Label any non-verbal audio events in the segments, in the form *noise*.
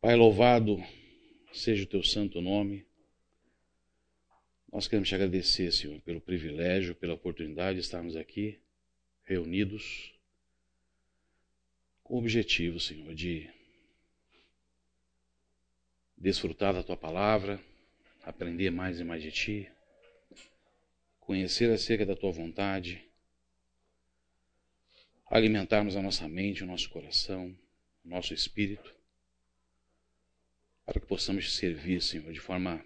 Pai, louvado seja o teu santo nome. Nós queremos te agradecer, Senhor, pelo privilégio, pela oportunidade de estarmos aqui reunidos com o objetivo, Senhor, de desfrutar da tua palavra, aprender mais e mais de ti, conhecer acerca da tua vontade, alimentarmos a nossa mente, o nosso coração, o nosso espírito, para que possamos te servir, Senhor, de forma,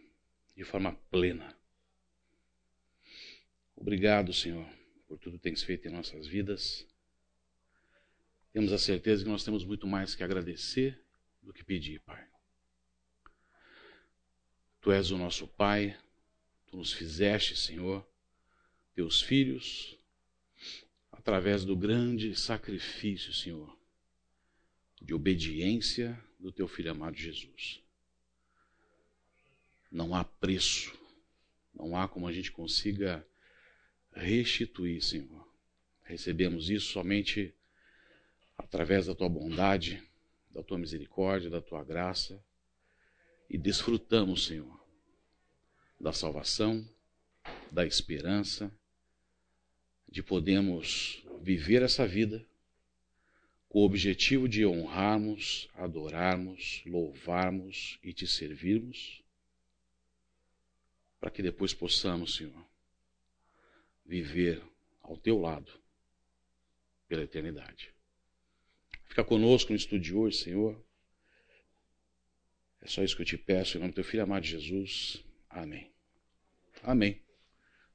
de forma plena. Obrigado, Senhor, por tudo que tens feito em nossas vidas. Temos a certeza que nós temos muito mais que agradecer do que pedir, Pai. Tu és o nosso Pai, tu nos fizeste, Senhor, teus filhos, através do grande sacrifício, Senhor, de obediência do teu filho amado Jesus. Não há preço, não há como a gente consiga restituir, Senhor. Recebemos isso somente através da tua bondade, da tua misericórdia, da tua graça e desfrutamos, Senhor, da salvação, da esperança, de podermos viver essa vida com o objetivo de honrarmos, adorarmos, louvarmos e te servirmos, para que depois possamos, Senhor, viver ao teu lado pela eternidade. Fica conosco no estudo de hoje, Senhor. É só isso que eu te peço, em nome do teu filho amado Jesus. Amém. Amém.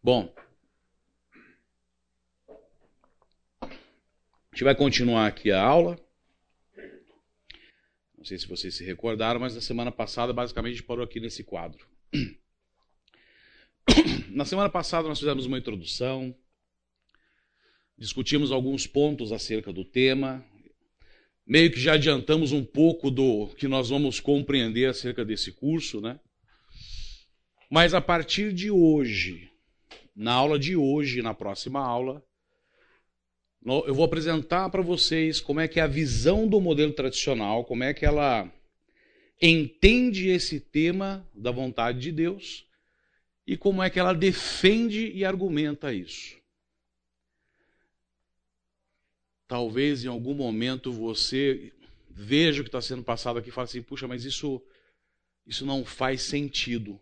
Bom, a gente vai continuar aqui a aula. Não sei se vocês se recordaram, mas na semana passada, basicamente, a gente parou aqui nesse quadro. *clears throat* *coughs* Na semana passada nós fizemos uma introdução, discutimos alguns pontos acerca do tema, meio que já adiantamos um pouco do que nós vamos compreender acerca desse curso, né? Mas a partir de hoje, na aula de hoje, na próxima aula, eu vou apresentar para vocês como é que é a visão do modelo tradicional, como é que ela entende esse tema da vontade de Deus e como é que ela defende e argumenta isso. Talvez em algum momento você veja o que está sendo passado aqui e fale assim: puxa, mas isso, isso não faz sentido.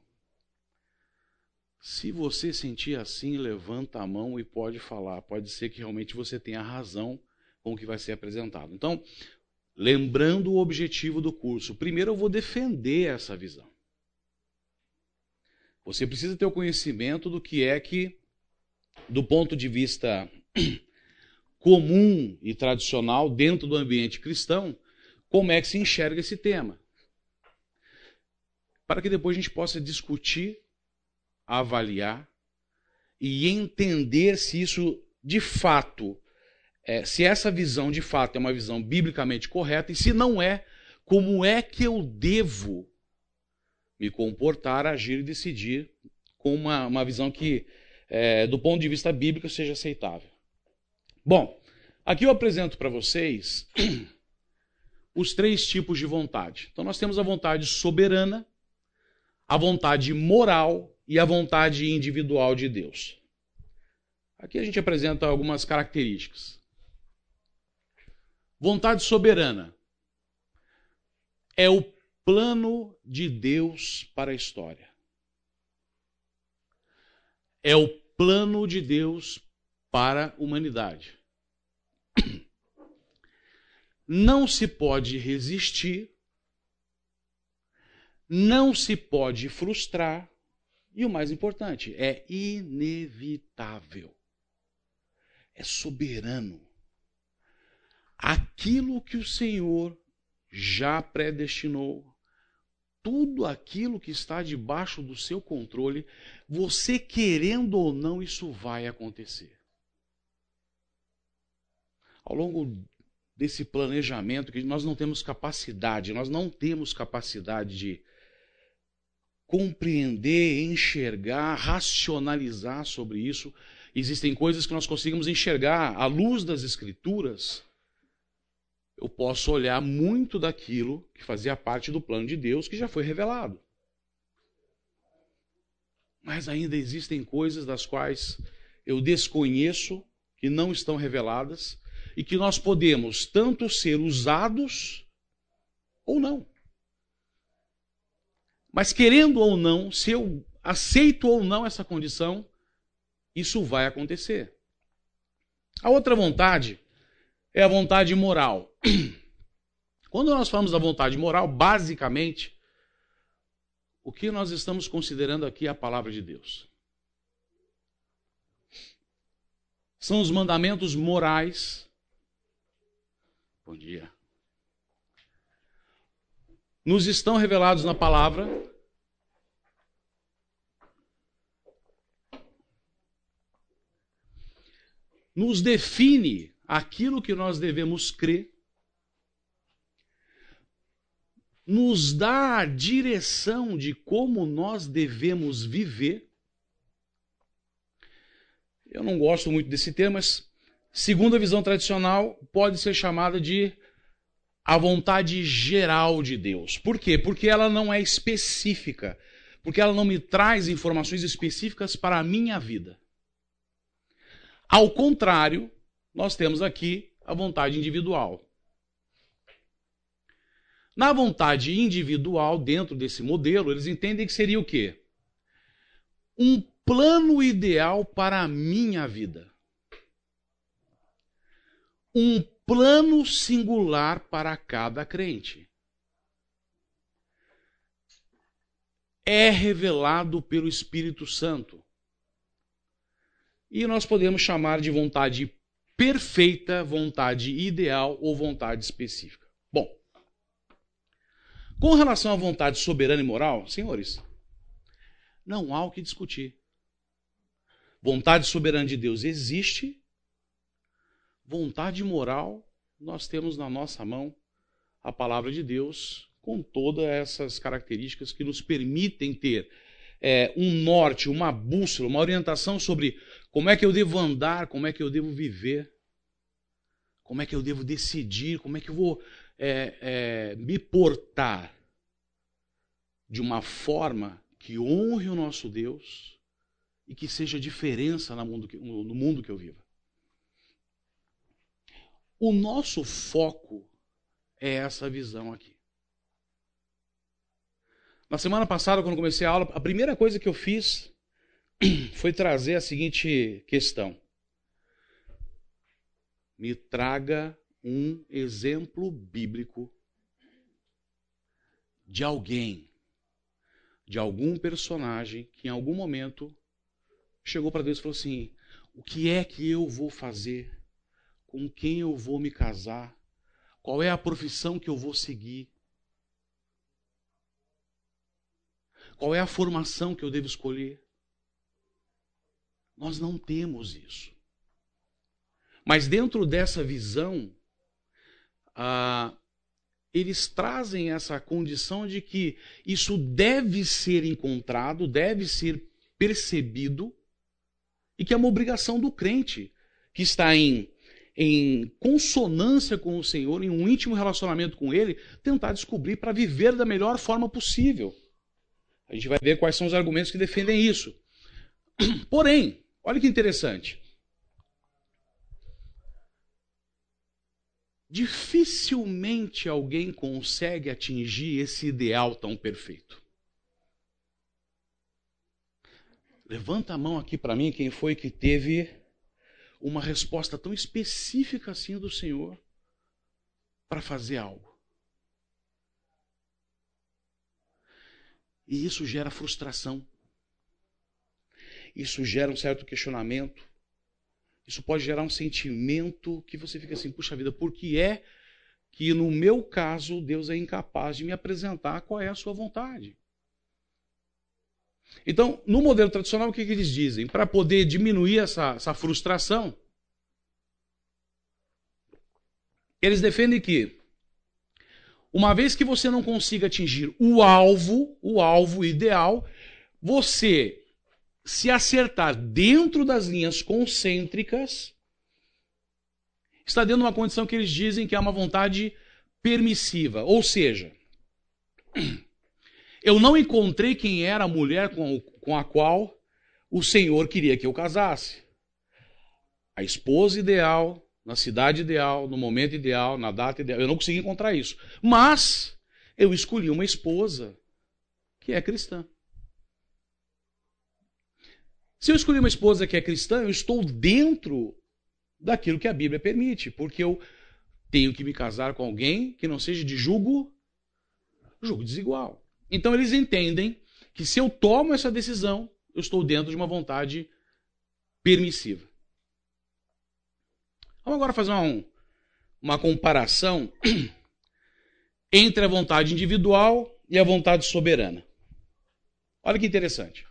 Se você sentir assim, levanta a mão e pode falar. Pode ser que realmente você tenha razão com o que vai ser apresentado. Então, lembrando o objetivo do curso, primeiro eu vou defender essa visão. Você precisa ter o conhecimento do que é que, do ponto de vista *clears throat* comum e tradicional dentro do ambiente cristão, como é que se enxerga esse tema. Para que depois a gente possa discutir, avaliar e entender se isso de fato, é, se essa visão de fato é uma visão biblicamente correta e se não é, como é que eu devo me comportar, agir e decidir com uma, uma visão que, é, do ponto de vista bíblico, seja aceitável. Bom, aqui eu apresento para vocês *clears throat* os três tipos de vontade. Então, nós temos a vontade soberana, a vontade moral e a vontade individual de Deus. Aqui a gente apresenta algumas características. Vontade soberana é o plano de Deus para a história. É o plano de Deus para a humanidade. *clears throat* Não se pode resistir, não se pode frustrar, e o mais importante, é inevitável. É soberano. Aquilo que o Senhor já predestinou, tudo aquilo que está debaixo do seu controle, você querendo ou não, isso vai acontecer. Ao longo desse planejamento, que nós não temos capacidade, nós não temos capacidade de compreender, enxergar, racionalizar sobre isso. Existem coisas que nós conseguimos enxergar à luz das Escrituras, eu posso olhar muito daquilo que fazia parte do plano de Deus que já foi revelado. Mas ainda existem coisas das quais eu desconheço, que não estão reveladas, e que nós podemos tanto ser usados ou não. Mas querendo ou não, se eu aceito ou não essa condição, isso vai acontecer. A outra vontade é a vontade moral. *clears throat* Quando nós falamos da vontade moral, basicamente, o que nós estamos considerando aqui é a palavra de Deus. São os mandamentos morais. Bom dia. Nos estão revelados na palavra. Nos define aquilo que nós devemos crer, nos dá a direção de como nós devemos viver. Eu não gosto muito desse termo, mas, segundo a visão tradicional, pode ser chamada de a vontade geral de Deus. Por quê? Porque ela não é específica. Porque ela não me traz informações específicas para a minha vida. Ao contrário, nós temos aqui a vontade individual. Na vontade individual, dentro desse modelo, eles entendem que seria o quê? Um plano ideal para a minha vida. Um plano singular para cada crente. É revelado pelo Espírito Santo. E nós podemos chamar de vontade perfeita, vontade ideal ou vontade específica. Bom, com relação à vontade soberana e moral, senhores, não há o que discutir. Vontade soberana de Deus existe, vontade moral, nós temos na nossa mão a palavra de Deus, com todas essas características que nos permitem ter é, um norte, uma bússola, uma orientação sobre como é que eu devo andar, como é que eu devo viver, como é que eu devo decidir, como é que eu vou é, é, me portar de uma forma que honre o nosso Deus e que seja diferença no mundo que, no mundo que eu vivo. O nosso foco é essa visão aqui. Na semana passada, quando comecei a aula, a primeira coisa que eu fiz *clears throat* foi trazer a seguinte questão. Me traga um exemplo bíblico de alguém, de algum personagem que em algum momento chegou para Deus e falou assim: O que é que eu vou fazer? Com quem eu vou me casar? Qual é a profissão que eu vou seguir? Qual é a formação que eu devo escolher? Nós não temos isso. Mas dentro dessa visão, ah, eles trazem essa condição de que isso deve ser encontrado, deve ser percebido, e que é uma obrigação do crente, que está em, em consonância com o Senhor, em um íntimo relacionamento com Ele, tentar descobrir para viver da melhor forma possível. A gente vai ver quais são os argumentos que defendem isso. *clears throat* Porém, olha que interessante. Dificilmente alguém consegue atingir esse ideal tão perfeito. Levanta a mão aqui para mim quem foi que teve uma resposta tão específica assim do Senhor para fazer algo. E isso gera frustração. Isso gera um certo questionamento. Isso pode gerar um sentimento que você fica assim, puxa vida, por que é que no meu caso Deus é incapaz de me apresentar qual é a sua vontade? Então, no modelo tradicional, o que, que eles dizem? Para poder diminuir essa, essa frustração, eles defendem que uma vez que você não consiga atingir o alvo, o alvo ideal, você se acertar dentro das linhas concêntricas está dentro de uma condição que eles dizem que é uma vontade permissiva. Ou seja, *clears throat* eu não encontrei quem era a mulher com, com a qual o Senhor queria que eu casasse. A esposa ideal, na cidade ideal, no momento ideal, na data ideal. Eu não consegui encontrar isso. Mas eu escolhi uma esposa que é cristã. Se eu escolhi uma esposa que é cristã, eu estou dentro daquilo que a Bíblia permite, porque eu tenho que me casar com alguém que não seja de julgo, julgo desigual. Então eles entendem que se eu tomo essa decisão, eu estou dentro de uma vontade permissiva. Vamos agora fazer uma, uma comparação *clears throat* entre a vontade individual e a vontade soberana. Olha que interessante.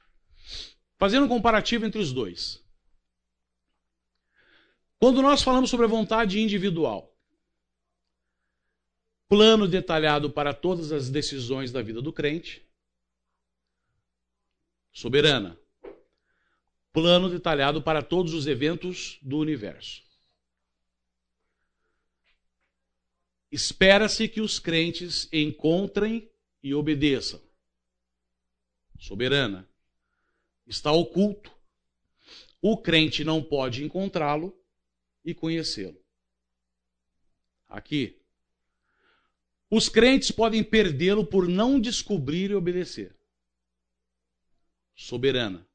Fazendo um comparativo entre os dois. Quando nós falamos sobre a vontade individual, plano detalhado para todas as decisões da vida do crente, soberana, plano detalhado para todos os eventos do universo. Espera-se que os crentes encontrem e obedeçam. Soberana. Está oculto. O crente não pode encontrá-lo e conhecê-lo. Aqui. Os crentes podem perdê-lo por não descobrir e obedecer. Soberana.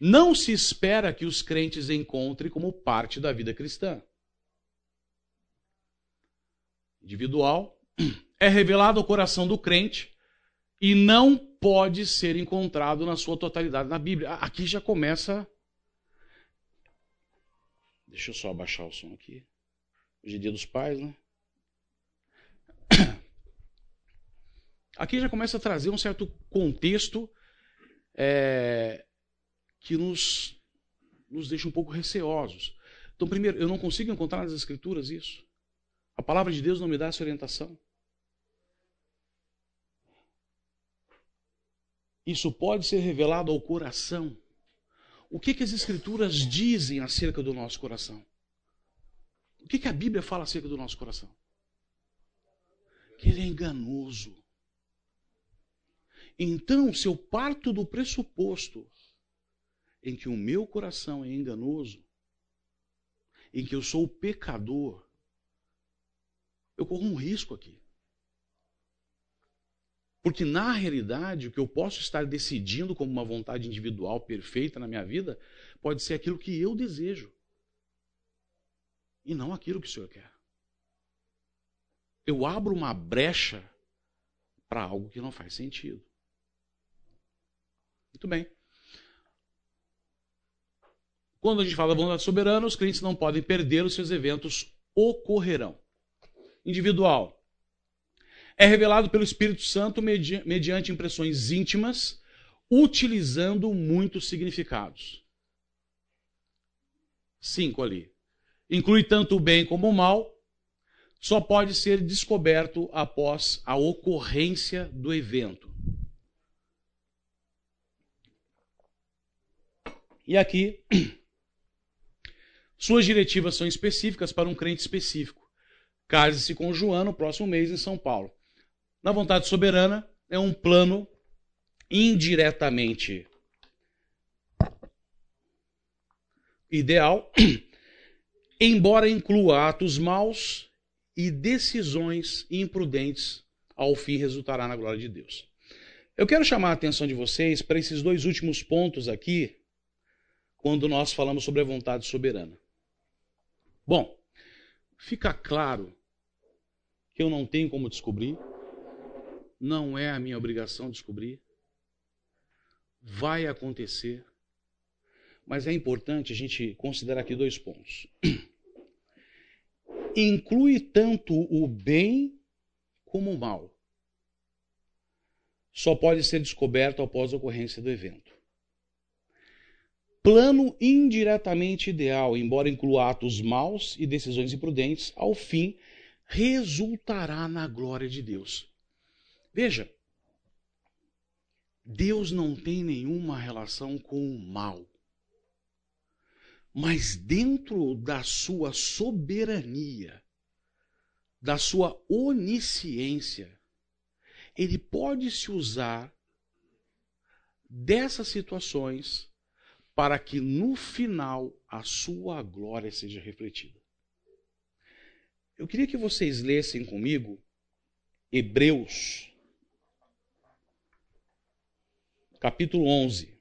Não se espera que os crentes encontrem como parte da vida cristã. Individual, *clears throat* é revelado ao coração do crente e não pode ser encontrado na sua totalidade na Bíblia. Aqui já começa. Deixa eu só abaixar o som aqui. Hoje é dia dos pais, né? *clears throat* Aqui já começa a trazer um certo contexto é, que nos, nos deixa um pouco receosos. Então, primeiro, eu não consigo encontrar nas Escrituras isso. A palavra de Deus não me dá essa orientação. Isso pode ser revelado ao coração. O que, que as Escrituras dizem acerca do nosso coração? O que, que a Bíblia fala acerca do nosso coração? Que ele é enganoso. Então, se eu parto do pressuposto em que o meu coração é enganoso, em que eu sou pecador, eu corro um risco aqui. Porque na realidade, o que eu posso estar decidindo como uma vontade individual perfeita na minha vida pode ser aquilo que eu desejo e não aquilo que o Senhor quer. Eu abro uma brecha para algo que não faz sentido. Muito bem. Quando a gente fala da vontade soberana, os crentes não podem perder os seus eventos ocorrerão individual. É revelado pelo Espírito Santo medi mediante impressões íntimas, utilizando muitos significados. Cinco ali. Inclui tanto o bem como o mal, só pode ser descoberto após a ocorrência do evento. E aqui, *clears throat* suas diretivas são específicas para um crente específico. Case-se com João no próximo mês em São Paulo. Na vontade soberana é um plano indiretamente ideal, *clears throat* embora inclua atos maus e decisões imprudentes, ao fim resultará na glória de Deus. Eu quero chamar a atenção de vocês para esses dois últimos pontos aqui, quando nós falamos sobre a vontade soberana. Bom, fica claro que eu não tenho como descobrir, não é a minha obrigação descobrir, vai acontecer, mas é importante a gente considerar aqui dois pontos. *clears throat* Inclui tanto o bem como o mal. Só pode ser descoberto após a ocorrência do evento. Plano indiretamente ideal, embora inclua atos maus e decisões imprudentes, ao fim resultará na glória de Deus. Veja, Deus não tem nenhuma relação com o mal. Mas dentro da sua soberania, da sua onisciência, ele pode se usar dessas situações para que no final a sua glória seja refletida. Eu queria que vocês lessem comigo Hebreus, capítulo 11.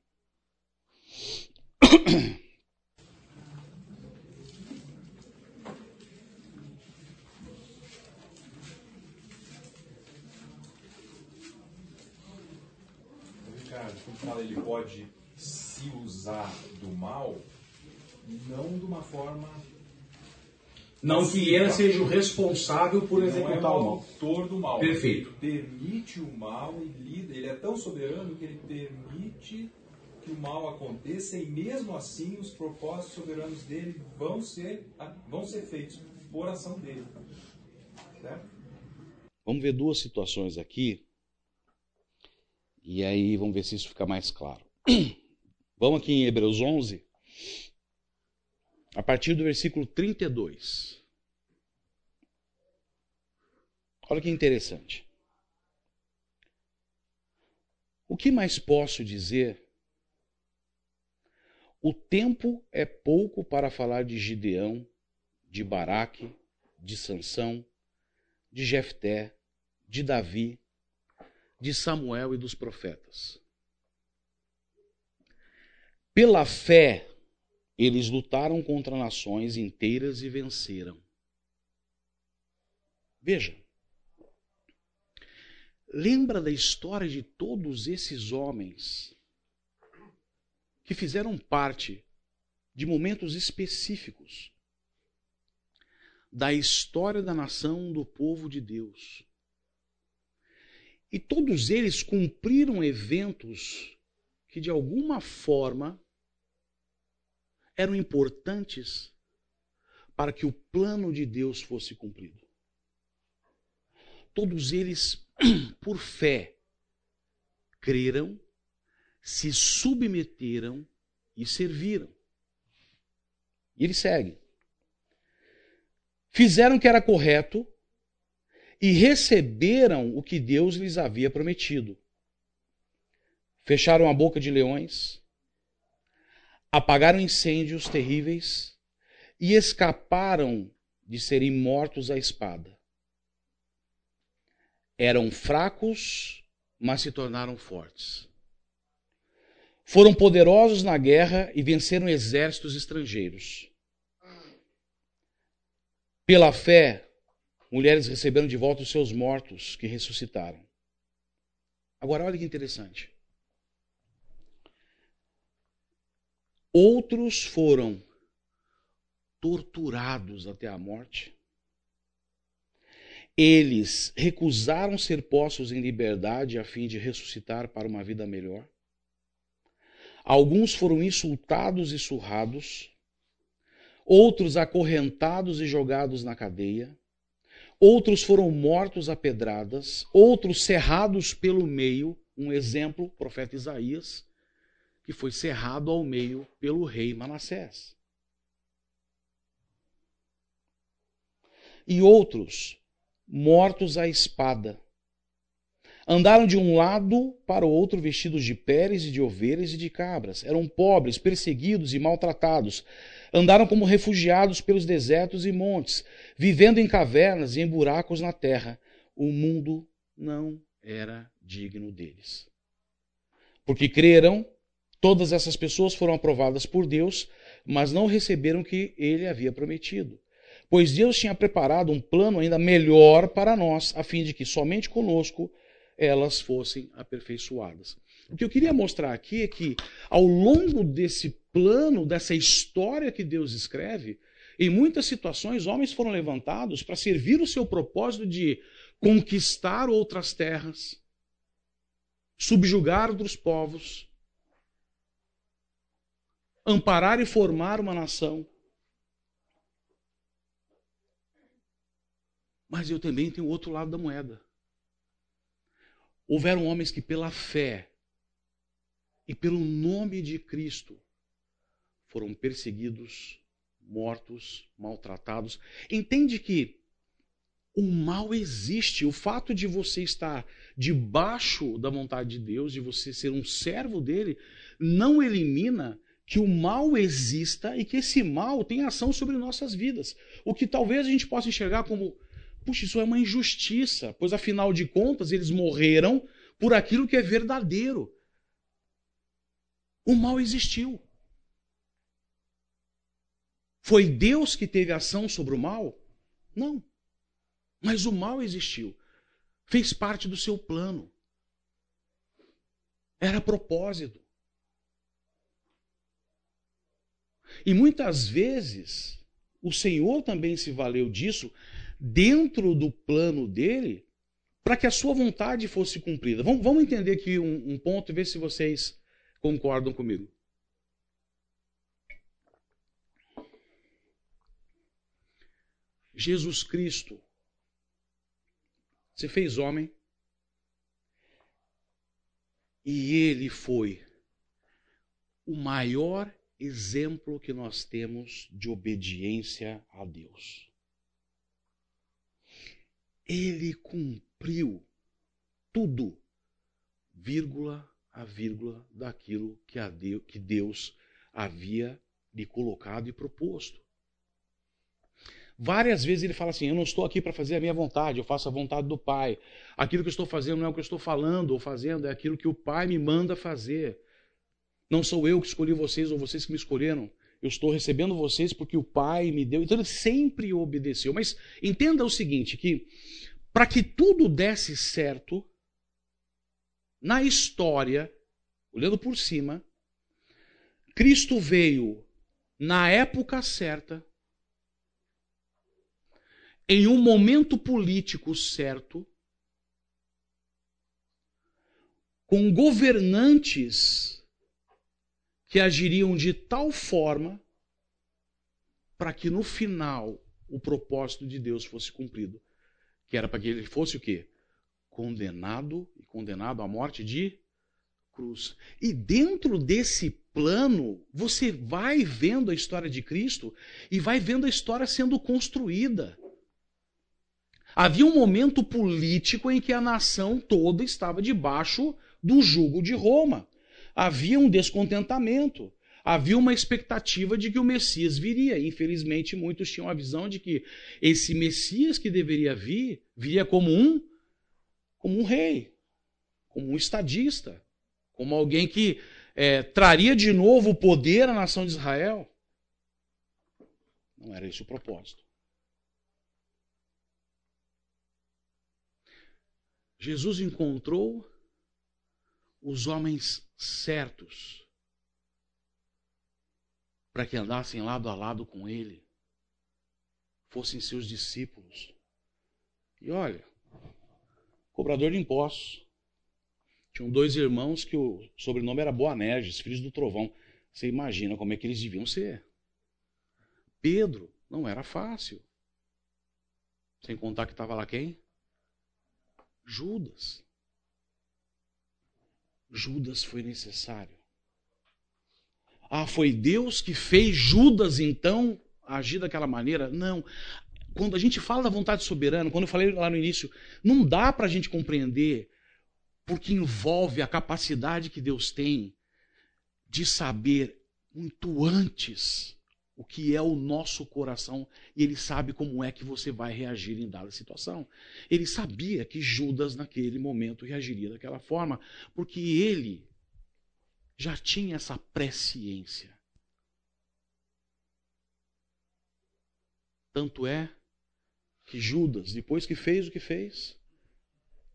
Ricardo, quando fala ele pode se usar do mal, não de uma forma Não que ele seja o responsável por não é executar o o mal. autor do mal. Perfeito. Ele permite o mal e lida. Ele é tão soberano que ele permite que o mal aconteça e mesmo assim os propósitos soberanos dele vão ser, vão ser feitos por ação dele. Certo? Vamos ver duas situações aqui. E aí vamos ver se isso fica mais claro. *clears throat* Vamos aqui em Hebreus 11, a partir do versículo 32. Olha que interessante. O que mais posso dizer? O tempo é pouco para falar de Gideão, de Baraque, de Sansão, de Jefté, de Davi, de Samuel e dos profetas. Pela fé, eles lutaram contra nações inteiras e venceram. Veja. Lembra da história de todos esses homens que fizeram parte de momentos específicos da história da nação do povo de Deus. E todos eles cumpriram eventos que, de alguma forma, eram importantes para que o plano de Deus fosse cumprido. Todos eles, *clears throat* por fé, creram, se submeteram e serviram. E ele segue. Fizeram o que era correto e receberam o que Deus lhes havia prometido. Fecharam a boca de leões, apagaram incêndios terríveis e escaparam de serem mortos à espada. Eram fracos, mas se tornaram fortes. Foram poderosos na guerra e venceram exércitos estrangeiros. Pela fé, mulheres receberam de volta os seus mortos que ressuscitaram. Agora, olha que interessante. Outros foram torturados até a morte. Eles recusaram ser postos em liberdade a fim de ressuscitar para uma vida melhor. Alguns foram insultados e surrados, outros acorrentados e jogados na cadeia, outros foram mortos a pedradas, outros cerrados pelo meio. Um exemplo, o profeta Isaías, que foi cerrado ao meio pelo rei Manassés. E outros mortos à espada. Andaram de um lado para o outro vestidos de peles e de ovelhas e de cabras. Eram pobres, perseguidos e maltratados. Andaram como refugiados pelos desertos e montes, vivendo em cavernas e em buracos na terra. O mundo não era digno deles. Porque creram, todas essas pessoas foram aprovadas por Deus, mas não receberam o que ele havia prometido. Pois Deus tinha preparado um plano ainda melhor para nós, a fim de que somente conosco elas fossem aperfeiçoadas. O que eu queria mostrar aqui é que, ao longo desse plano, dessa história que Deus escreve, em muitas situações, homens foram levantados para servir o seu propósito de conquistar outras terras, subjugar outros povos, amparar e formar uma nação. Mas eu também tenho outro lado da moeda. Houveram homens que, pela fé e pelo nome de Cristo, foram perseguidos, mortos, maltratados. Entende que o mal existe. O fato de você estar debaixo da vontade de Deus, de você ser um servo dele, não elimina que o mal exista e que esse mal tem ação sobre nossas vidas. O que talvez a gente possa enxergar como, puxa, isso é uma injustiça, pois afinal de contas eles morreram por aquilo que é verdadeiro. O mal existiu. Foi Deus que teve ação sobre o mal? Não. Mas o mal existiu. Fez parte do seu plano. Era propósito. E muitas vezes o Senhor também se valeu disso dentro do plano dele para que a sua vontade fosse cumprida. Vamos, vamos entender aqui um, um ponto e ver se vocês concordam comigo. Jesus Cristo se fez homem e ele foi o maior exemplo que nós temos de obediência a Deus. Ele cumpriu tudo, vírgula a vírgula, daquilo que, a Deus, que Deus havia lhe colocado e proposto. Várias vezes ele fala assim: Eu não estou aqui para fazer a minha vontade, eu faço a vontade do Pai. Aquilo que eu estou fazendo não é o que eu estou falando ou fazendo, é aquilo que o Pai me manda fazer. Não sou eu que escolhi vocês ou vocês que me escolheram. Eu estou recebendo vocês porque o Pai me deu. Então ele sempre obedeceu. Mas entenda o seguinte: que para que tudo desse certo, na história, olhando por cima, Cristo veio na época certa, em um momento político certo, com governantes que agiriam de tal forma para que no final o propósito de Deus fosse cumprido, que era para que ele fosse o quê? Condenado e condenado à morte de cruz. E dentro desse plano, você vai vendo a história de Cristo e vai vendo a história sendo construída. Havia um momento político em que a nação toda estava debaixo do jugo de Roma. Havia um descontentamento. Havia uma expectativa de que o Messias viria. Infelizmente, muitos tinham a visão de que esse Messias que deveria vir, viria como um, como um rei, como um estadista, como alguém que é, traria de novo o poder à nação de Israel. Não era esse o propósito. Jesus encontrou os homens certos para que andassem lado a lado com ele, fossem seus discípulos. E olha, cobrador de impostos. Tinham dois irmãos que o sobrenome era Boanerges, filhos do trovão. Você imagina como é que eles deviam ser. Pedro não era fácil. Sem contar que estava lá quem? Judas. Judas foi necessário. Ah, foi Deus que fez Judas então agir daquela maneira? Não. Quando a gente fala da vontade soberana, quando eu falei lá no início, não dá para a gente compreender, porque envolve a capacidade que Deus tem de saber muito antes o que é o nosso coração e ele sabe como é que você vai reagir em dada situação. Ele sabia que Judas, naquele momento, reagiria daquela forma, porque ele já tinha essa presciência. Tanto é que Judas, depois que fez o que fez,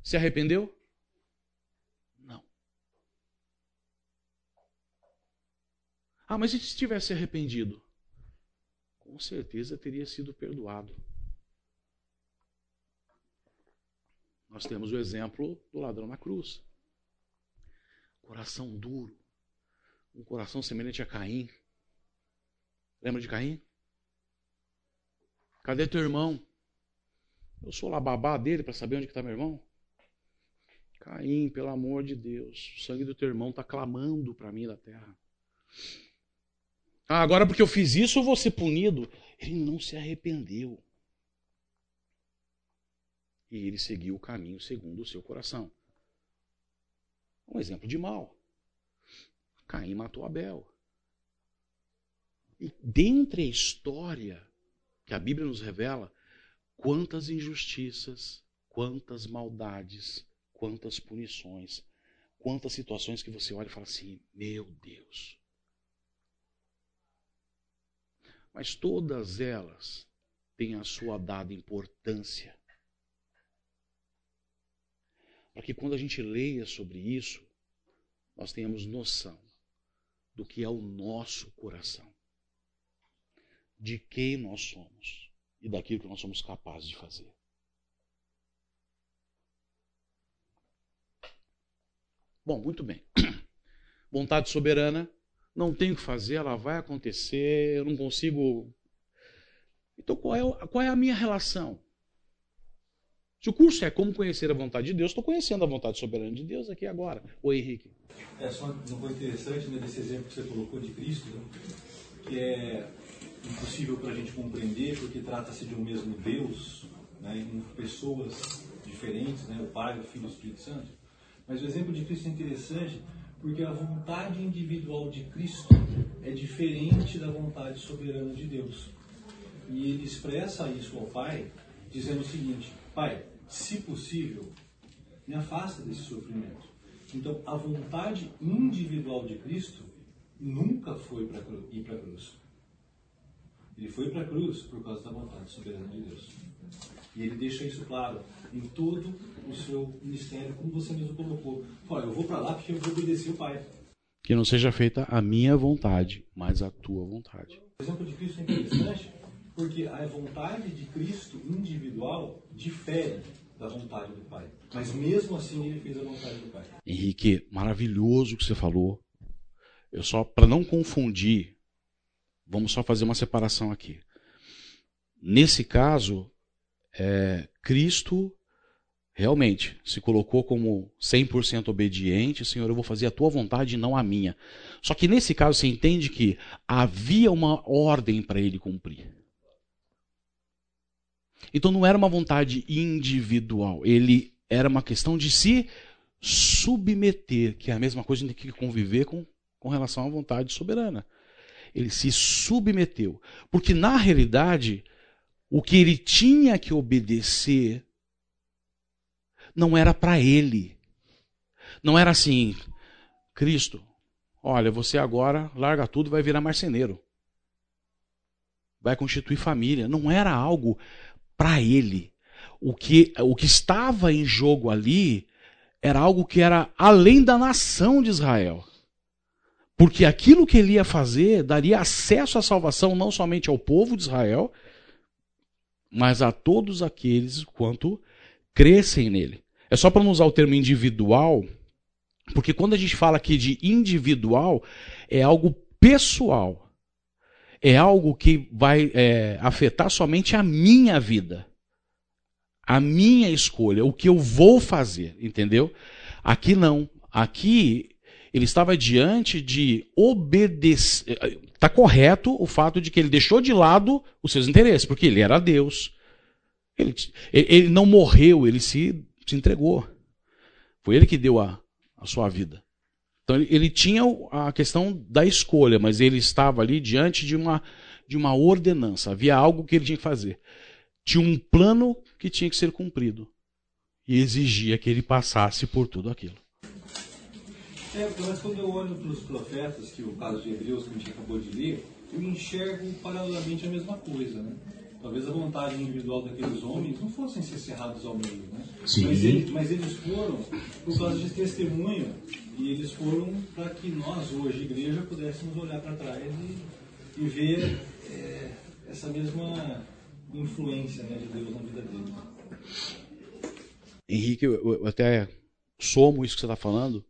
se arrependeu? Não. Ah, mas e se tivesse arrependido? Com certeza teria sido perdoado. Nós temos o exemplo do ladrão na cruz. Coração duro. Um coração semelhante a Caim. Lembra de Caim? Cadê teu irmão? Eu sou lá babá dele para saber onde está meu irmão. Caim, pelo amor de Deus, o sangue do teu irmão está clamando para mim da terra. Ah, agora porque eu fiz isso eu vou ser punido. Ele não se arrependeu. E ele seguiu o caminho segundo o seu coração. Um exemplo de mal. Caim matou Abel. E dentre a história que a Bíblia nos revela, quantas injustiças, quantas maldades, quantas punições, quantas situações que você olha e fala assim: meu Deus. Mas todas elas têm a sua dada importância. Para que quando a gente leia sobre isso, nós tenhamos noção do que é o nosso coração, de quem nós somos e daquilo que nós somos capazes de fazer. Bom, muito bem. *clears throat* Vontade soberana, não tenho o que fazer, ela vai acontecer, eu não consigo. Então, qual é, qual é a minha relação? Se o curso é como conhecer a vontade de Deus, estou conhecendo a vontade soberana de Deus aqui agora. Oi, Henrique. É só uma coisa interessante né, desse exemplo que você colocou de Cristo, né, que é impossível para a gente compreender porque trata-se de um mesmo Deus, né, em pessoas diferentes, né, o Pai, o Filho e o Espírito Santo. Mas o exemplo de Cristo é interessante porque a vontade individual de Cristo é diferente da vontade soberana de Deus. E ele expressa isso ao Pai dizendo o seguinte: Pai, se possível, me afasta desse sofrimento. Então, a vontade individual de Cristo nunca foi para ir para a cruz. Ele foi para a cruz por causa da vontade soberana de Deus. E ele deixa isso claro em todo o seu ministério, como você mesmo colocou. Olha, eu vou para lá porque eu vou obedecer o Pai. Que não seja feita a minha vontade, mas a tua vontade. O exemplo de Cristo é interessante porque a vontade de Cristo individual difere da vontade do Pai. Mas mesmo assim ele fez a vontade do Pai. Henrique, maravilhoso o que você falou. Eu só, para não confundir, vamos só fazer uma separação aqui. Nesse caso, é, Cristo realmente se colocou como 100% obediente, Senhor, eu vou fazer a tua vontade e não a minha. Só que nesse caso você entende que havia uma ordem para ele cumprir. Então não era uma vontade individual, ele era uma questão de se submeter, que é a mesma coisa que a gente tem que conviver com, com relação à vontade soberana. Ele se submeteu. Porque na realidade, o que ele tinha que obedecer não era para ele. Não era assim, Cristo, olha, você agora larga tudo e vai virar marceneiro. Vai constituir família. Não era algo para ele. O que, o que estava em jogo ali era algo que era além da nação de Israel. Porque aquilo que ele ia fazer daria acesso à salvação não somente ao povo de Israel, mas a todos aqueles quanto crescem nele. É só para não usar o termo individual, porque quando a gente fala aqui de individual, é algo pessoal é algo que vai é, afetar somente a minha vida, a minha escolha, o que eu vou fazer, entendeu? Aqui não. Aqui ele estava diante de obedecer. Está correto o fato de que ele deixou de lado os seus interesses, porque ele era Deus. Ele, ele não morreu, ele se, se entregou. Foi ele que deu a, a sua vida. Então ele, ele tinha a questão da escolha, mas ele estava ali diante de uma, de uma ordenança. Havia algo que ele tinha que fazer. Tinha um plano que tinha que ser cumprido. E exigia que ele passasse por tudo aquilo. É, mas quando eu olho para os profetas, que o caso de Hebreus que a gente acabou de ler, eu enxergo paralelamente a mesma coisa, né? Talvez a vontade individual daqueles homens não fossem ser cerrados ao meio, né? Sim. Mas, eles, mas eles foram por causa de testemunho e eles foram para que nós, hoje, igreja, pudéssemos olhar para trás e, e ver é, essa mesma influência né, de Deus na vida deles. Henrique, eu, eu até somo isso que você está falando.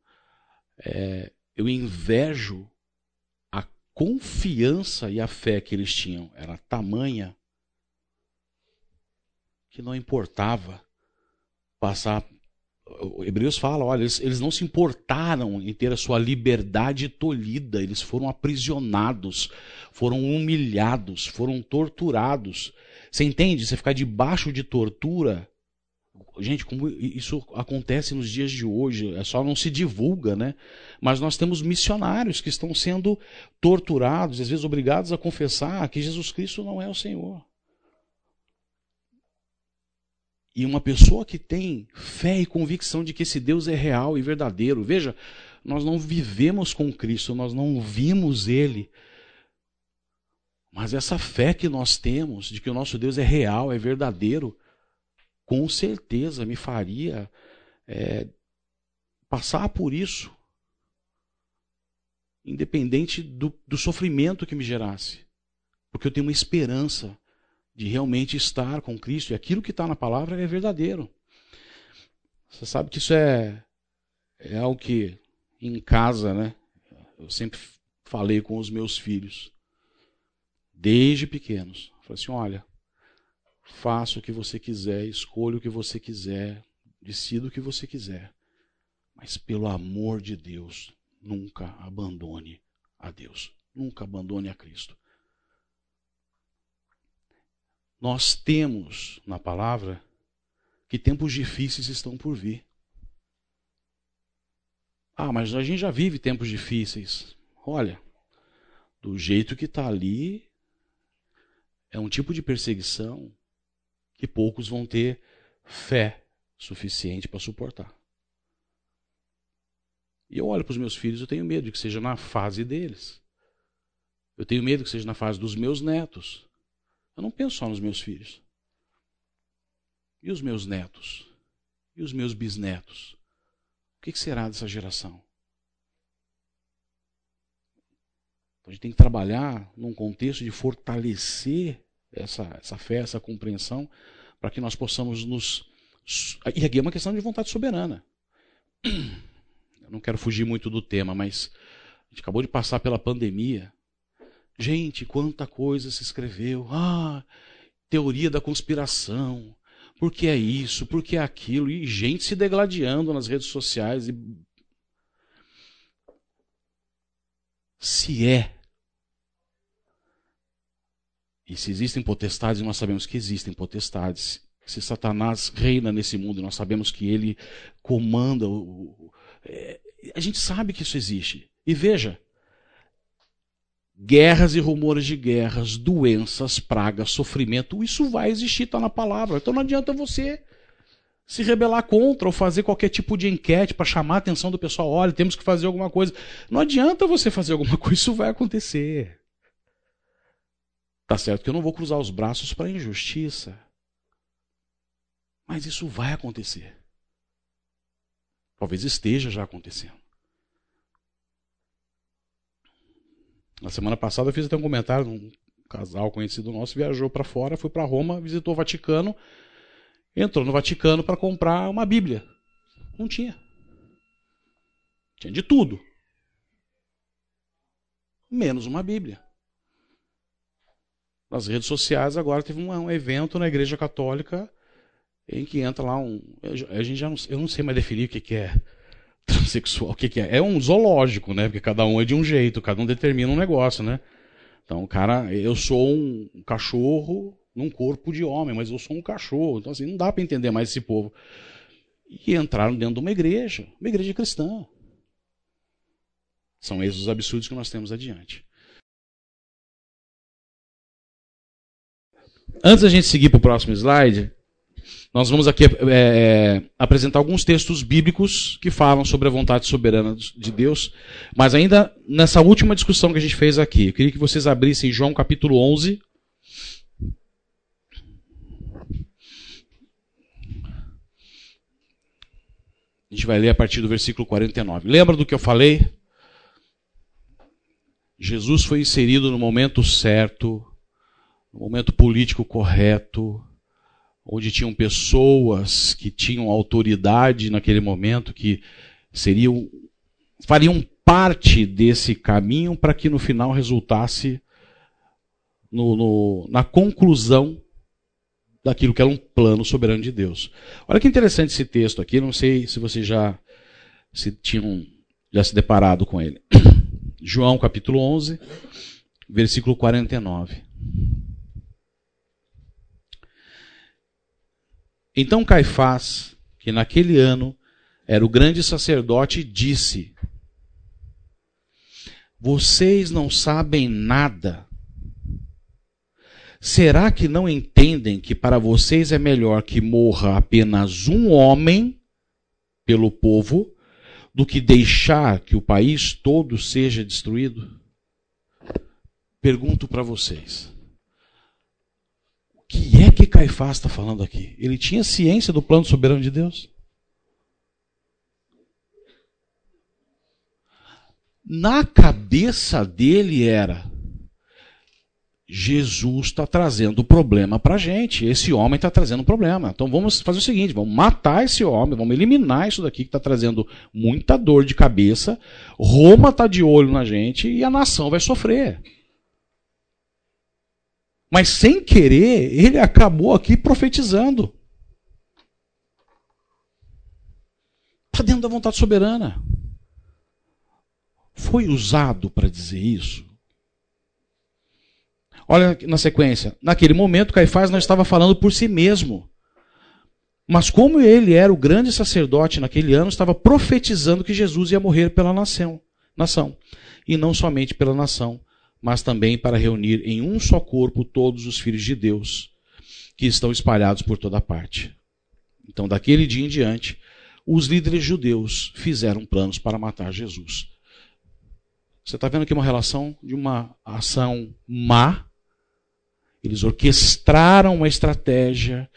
É, eu invejo a confiança e a fé que eles tinham. Era tamanha que não importava passar o Hebreus fala, olha, eles, eles não se importaram em ter a sua liberdade tolhida, eles foram aprisionados, foram humilhados, foram torturados. Você entende? Você ficar debaixo de tortura. Gente, como isso acontece nos dias de hoje, é só não se divulga, né? Mas nós temos missionários que estão sendo torturados, às vezes obrigados a confessar que Jesus Cristo não é o Senhor. E uma pessoa que tem fé e convicção de que esse Deus é real e verdadeiro, veja, nós não vivemos com Cristo, nós não vimos Ele. Mas essa fé que nós temos de que o nosso Deus é real, é verdadeiro, com certeza me faria é, passar por isso, independente do, do sofrimento que me gerasse, porque eu tenho uma esperança de realmente estar com Cristo. E aquilo que está na palavra é verdadeiro. Você sabe que isso é, é algo que em casa, né? Eu sempre falei com os meus filhos, desde pequenos. Falei assim: olha, faça o que você quiser, escolha o que você quiser, decida o que você quiser. Mas pelo amor de Deus, nunca abandone a Deus. Nunca abandone a Cristo nós temos na palavra que tempos difíceis estão por vir. Ah, mas a gente já vive tempos difíceis. Olha, do jeito que está ali, é um tipo de perseguição que poucos vão ter fé suficiente para suportar. E eu olho para os meus filhos, eu tenho medo que seja na fase deles. Eu tenho medo que seja na fase dos meus netos. Eu não penso só nos meus filhos. E os meus netos? E os meus bisnetos? O que será dessa geração? Então, a gente tem que trabalhar num contexto de fortalecer essa, essa fé, essa compreensão, para que nós possamos nos. E aqui é uma questão de vontade soberana. Eu não quero fugir muito do tema, mas a gente acabou de passar pela pandemia. Gente, quanta coisa se escreveu. Ah, teoria da conspiração. Por que é isso? Por que é aquilo? E gente se degladiando nas redes sociais. E... Se é. E se existem potestades, nós sabemos que existem potestades. Se Satanás reina nesse mundo, nós sabemos que ele comanda. O... É... a gente sabe que isso existe. E veja, guerras e rumores de guerras, doenças, pragas, sofrimento, isso vai existir, está na palavra. Então não adianta você se rebelar contra ou fazer qualquer tipo de enquete para chamar a atenção do pessoal. Olha, temos que fazer alguma coisa. Não adianta você fazer alguma *laughs* coisa, isso vai acontecer. Tá certo que eu não vou cruzar os braços para injustiça. Mas isso vai acontecer. Talvez esteja já acontecendo. Na semana passada eu fiz até um comentário, um casal conhecido nosso viajou para fora, foi para Roma, visitou o Vaticano, entrou no Vaticano para comprar uma Bíblia. Não tinha. Tinha de tudo. Menos uma Bíblia. Nas redes sociais agora teve um, um evento na Igreja Católica em que entra lá um. A gente já não, eu não sei mais definir o que, que é transexual, o que, que é? É um zoológico, né? Porque cada um é de um jeito, cada um determina um negócio, né? Então, cara, eu sou um cachorro num corpo de homem, mas eu sou um cachorro. Então, assim, não dá para entender mais esse povo. E entraram dentro de uma igreja, uma igreja cristã. São esses os absurdos que nós temos adiante. Antes da gente seguir para o próximo slide, nós vamos aqui é, é, apresentar alguns textos bíblicos que falam sobre a vontade soberana de Deus, mas ainda nessa última discussão que a gente fez aqui, eu queria que vocês abrissem João capítulo 11. A gente vai ler a partir do versículo 49. Lembra do que eu falei? Jesus foi inserido no momento certo, no momento político correto, onde tinham pessoas que tinham autoridade naquele momento, que seriam fariam parte desse caminho para que no final resultasse no, no, na conclusão daquilo que era um plano soberano de Deus. Olha que interessante esse texto aqui, não sei se vocês já se tinham já se deparado com ele. *clears throat* João capítulo 11, versículo 49. Então Caifás, que naquele ano era o grande sacerdote, disse: Vocês não sabem nada Será que não entendem que para vocês é melhor que morra apenas um homem pelo povo do que deixar que o país todo seja destruído? Pergunto para vocês. Que é que Caifás está falando aqui? Ele tinha ciência do plano soberano de Deus? Na cabeça dele era: Jesus está trazendo problema para a gente. Esse homem está trazendo problema. Então vamos fazer o seguinte: vamos matar esse homem, vamos eliminar isso daqui que está trazendo muita dor de cabeça. Roma está de olho na gente e a nação vai sofrer. Mas sem querer, ele acabou aqui profetizando. Está dentro da vontade soberana. Foi usado para dizer isso Olha na sequência. Naquele momento, Caifás não estava falando por si mesmo. Mas como ele era o grande sacerdote naquele ano, estava profetizando que Jesus ia morrer pela nação, nação. E não somente pela nação, mas também para reunir em um só corpo todos os filhos de Deus, que estão espalhados por toda parte. Então, daquele dia em diante, os líderes judeus fizeram planos para matar Jesus. Você está vendo aqui uma relação de uma ação má eles orquestraram uma estratégia,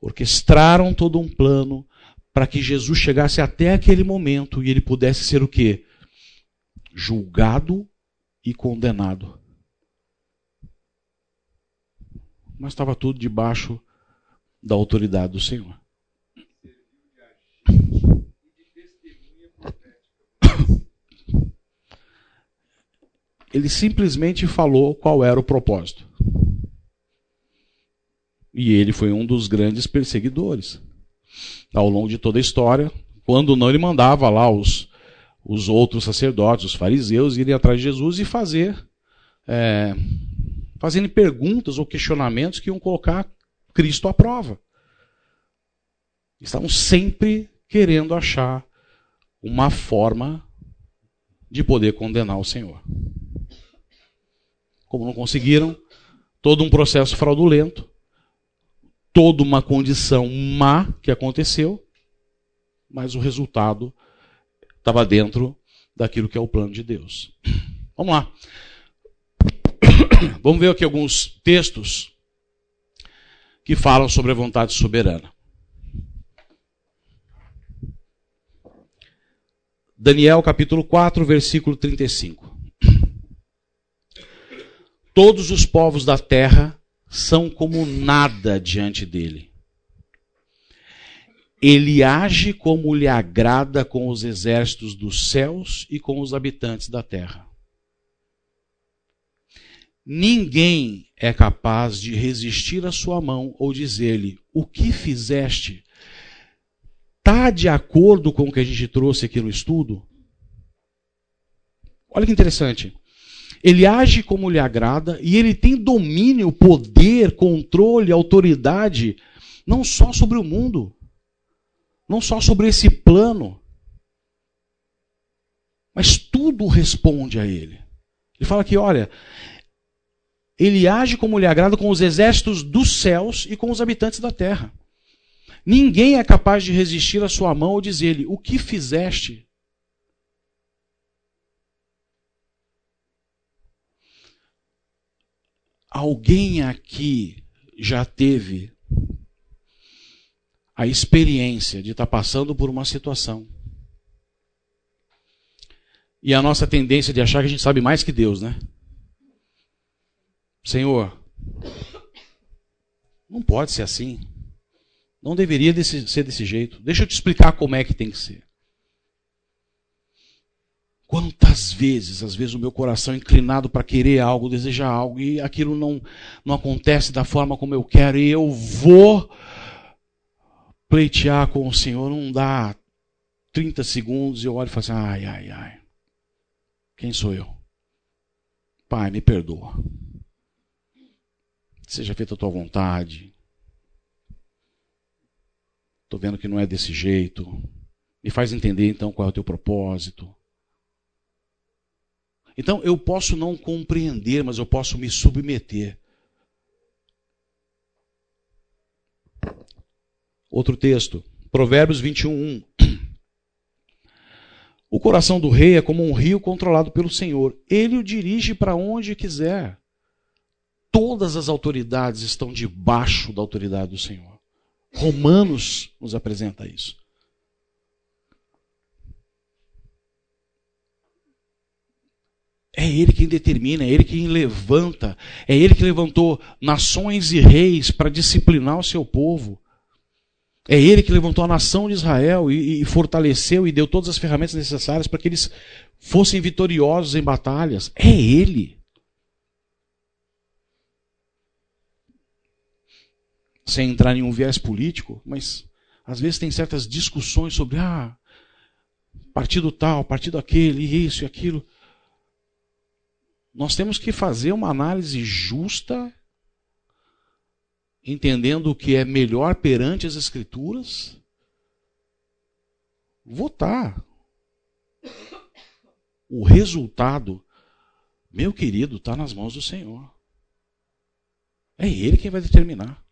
orquestraram todo um plano para que Jesus chegasse até aquele momento e ele pudesse ser o quê? Julgado e condenado. Mas estava tudo debaixo da autoridade do Senhor. *coughs* Ele simplesmente falou qual era o propósito. E ele foi um dos grandes perseguidores. Ao longo de toda a história, quando não, ele mandava lá os, os outros sacerdotes, os fariseus, irem atrás de Jesus e fazer, é, fazendo perguntas ou questionamentos que iam colocar Cristo à prova. Estavam sempre querendo achar uma forma de poder condenar o Senhor. Como não conseguiram, todo um processo fraudulento, toda uma condição má que aconteceu, mas o resultado estava dentro daquilo que é o plano de Deus. *clears throat* Vamos lá. *clears throat* Vamos ver aqui alguns textos que falam sobre a vontade soberana. Daniel capítulo 4, versículo 35. *clears throat* Todos os povos da terra são como nada diante dele. Ele age como lhe agrada com os exércitos dos céus e com os habitantes da terra. Ninguém é capaz de resistir à sua mão ou dizer-lhe: O que fizeste? Está de acordo com o que a gente trouxe aqui no estudo? Olha que interessante. Ele age como lhe agrada e ele tem domínio, poder, controle, autoridade, não só sobre o mundo, não só sobre esse plano, mas tudo responde a ele. Ele fala que, olha, ele age como lhe agrada com os exércitos dos céus e com os habitantes da terra. Ninguém é capaz de resistir à sua mão ou dizer-lhe: O que fizeste? Alguém aqui já teve a experiência de estar passando por uma situação. E a nossa tendência de achar que a gente sabe mais que Deus, né? Senhor, não pode ser assim. Não deveria desse, ser desse jeito. Deixa eu te explicar como é que tem que ser. Quantas vezes, às vezes, o meu coração é inclinado para querer algo, desejar algo, e aquilo não, não acontece da forma como eu quero, e eu vou pleitear com o Senhor, não dá 30 segundos, e eu olho e falo assim: ai, ai, ai, quem sou eu? Pai, me perdoa. Seja feita a tua vontade. Estou vendo que não é desse jeito. Me faz entender então qual é o teu propósito. Então eu posso não compreender, mas eu posso me submeter. Outro texto, Provérbios 21, 1. O coração do rei é como um rio controlado pelo Senhor. Ele o dirige para onde quiser. Todas as autoridades estão debaixo da autoridade do Senhor. Romanos nos apresenta isso. É Ele quem determina, é Ele quem levanta, é Ele que levantou nações e reis para disciplinar o seu povo. É Ele que levantou a nação de Israel e, e fortaleceu e deu todas as ferramentas necessárias para que eles fossem vitoriosos em batalhas. É Ele. Sem entrar em um viés político, mas às vezes tem certas discussões sobre ah, partido tal, partido aquele, isso e aquilo. Nós temos que fazer uma análise justa, entendendo o que é melhor perante as Escrituras. Votar. O resultado, meu querido, está nas mãos do Senhor. É Ele quem vai determinar.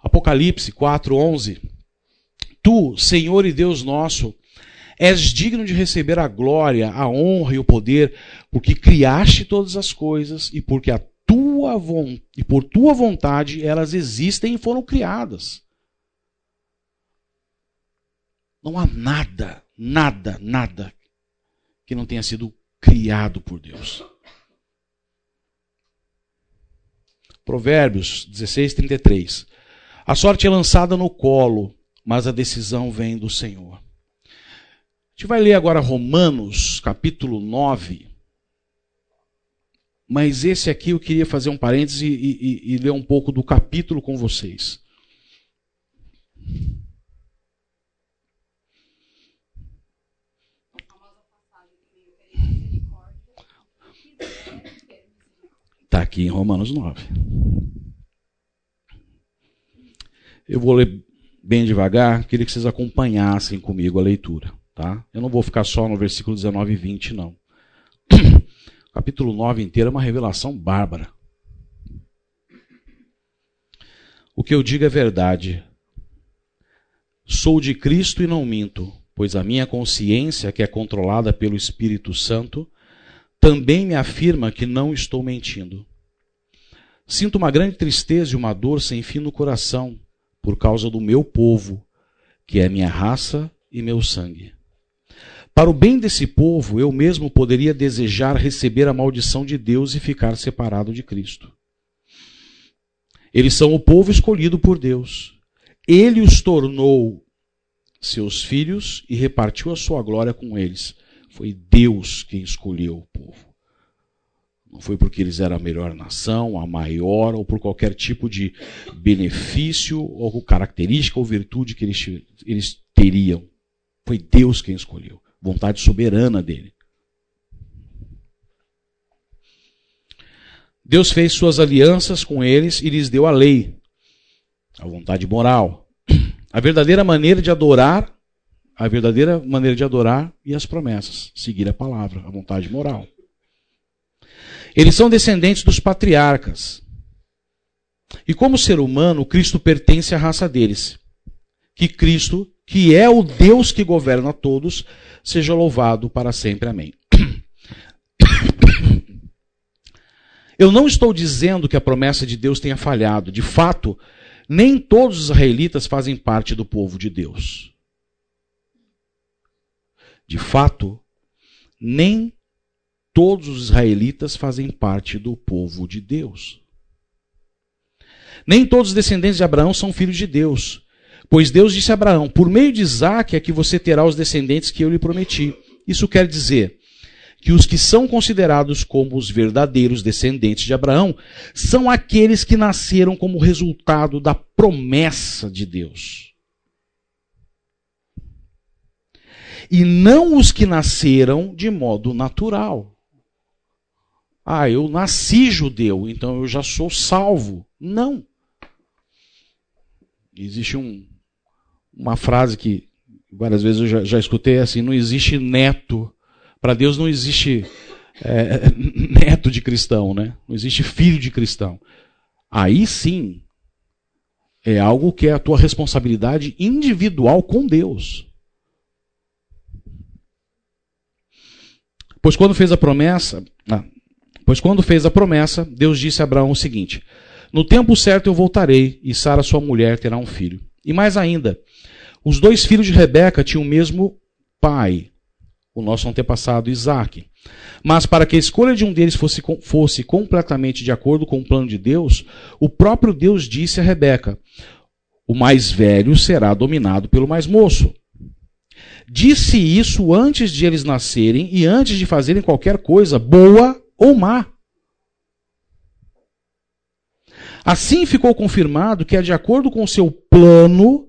Apocalipse 4, 11. Tu, Senhor e Deus nosso, És digno de receber a glória, a honra e o poder, porque criaste todas as coisas e porque a tua e por tua vontade elas existem e foram criadas. Não há nada, nada, nada que não tenha sido criado por Deus. Provérbios 16, 33. A sorte é lançada no colo, mas a decisão vem do Senhor gente vai ler agora Romanos, capítulo 9. Mas esse aqui eu queria fazer um parêntese e, e, e ler um pouco do capítulo com vocês. Está aqui em Romanos 9. Eu vou ler bem devagar, queria que vocês acompanhassem comigo a leitura. Tá? Eu não vou ficar só no versículo 19 e 20, não. O *clears throat* capítulo 9 inteiro é uma revelação bárbara. O que eu digo é verdade. Sou de Cristo e não minto, pois a minha consciência, que é controlada pelo Espírito Santo, também me afirma que não estou mentindo. Sinto uma grande tristeza e uma dor sem fim no coração, por causa do meu povo, que é minha raça e meu sangue. Para o bem desse povo, eu mesmo poderia desejar receber a maldição de Deus e ficar separado de Cristo. Eles são o povo escolhido por Deus. Ele os tornou seus filhos e repartiu a sua glória com eles. Foi Deus quem escolheu o povo. Não foi porque eles eram a melhor nação, a maior, ou por qualquer tipo de benefício, ou característica ou virtude que eles, eles teriam. Foi Deus quem escolheu vontade soberana dele. Deus fez suas alianças com eles e lhes deu a lei, a vontade moral, a verdadeira maneira de adorar, a verdadeira maneira de adorar e as promessas, seguir a palavra, a vontade moral. Eles são descendentes dos patriarcas. E como ser humano, Cristo pertence à raça deles. Que Cristo, que é o Deus que governa todos, seja louvado para sempre. Amém. *coughs* Eu não estou dizendo que a promessa de Deus tenha falhado. De fato, nem todos os israelitas fazem parte do povo de Deus. De fato, nem todos os israelitas fazem parte do povo de Deus. Nem todos os descendentes de Abraão são filhos de Deus. Pois Deus disse a Abraão: Por meio de Isaac é que você terá os descendentes que eu lhe prometi. Isso quer dizer que os que são considerados como os verdadeiros descendentes de Abraão são aqueles que nasceram como resultado da promessa de Deus. E não os que nasceram de modo natural. Ah, eu nasci judeu, então eu já sou salvo. Não. Existe um, uma frase que várias vezes eu já, já escutei assim: não existe neto. Para Deus não existe é, *laughs* neto de cristão, né? Não existe filho de cristão. Aí sim é algo que é a tua responsabilidade individual com Deus. Pois quando fez a promessa, ah, pois quando fez a promessa, Deus disse a Abraão o seguinte: No tempo certo eu voltarei e Sara sua mulher terá um filho. E mais ainda, os dois filhos de Rebeca tinham o mesmo pai, o nosso antepassado Isaac. Mas para que a escolha de um deles fosse, fosse completamente de acordo com o plano de Deus, o próprio Deus disse a Rebeca: O mais velho será dominado pelo mais moço. Disse isso antes de eles nascerem e antes de fazerem qualquer coisa, boa ou má. Assim ficou confirmado que é de acordo com o seu plano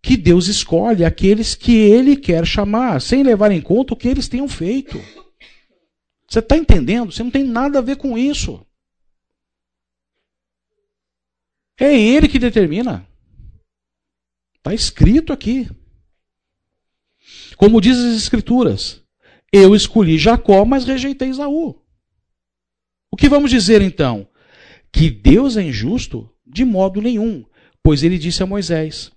que Deus escolhe aqueles que ele quer chamar, sem levar em conta o que eles tenham feito. Você está entendendo? Você não tem nada a ver com isso. É ele que determina. Está escrito aqui. Como diz as Escrituras, eu escolhi Jacó, mas rejeitei Esaú. O que vamos dizer então? Que Deus é injusto? De modo nenhum, pois ele disse a Moisés: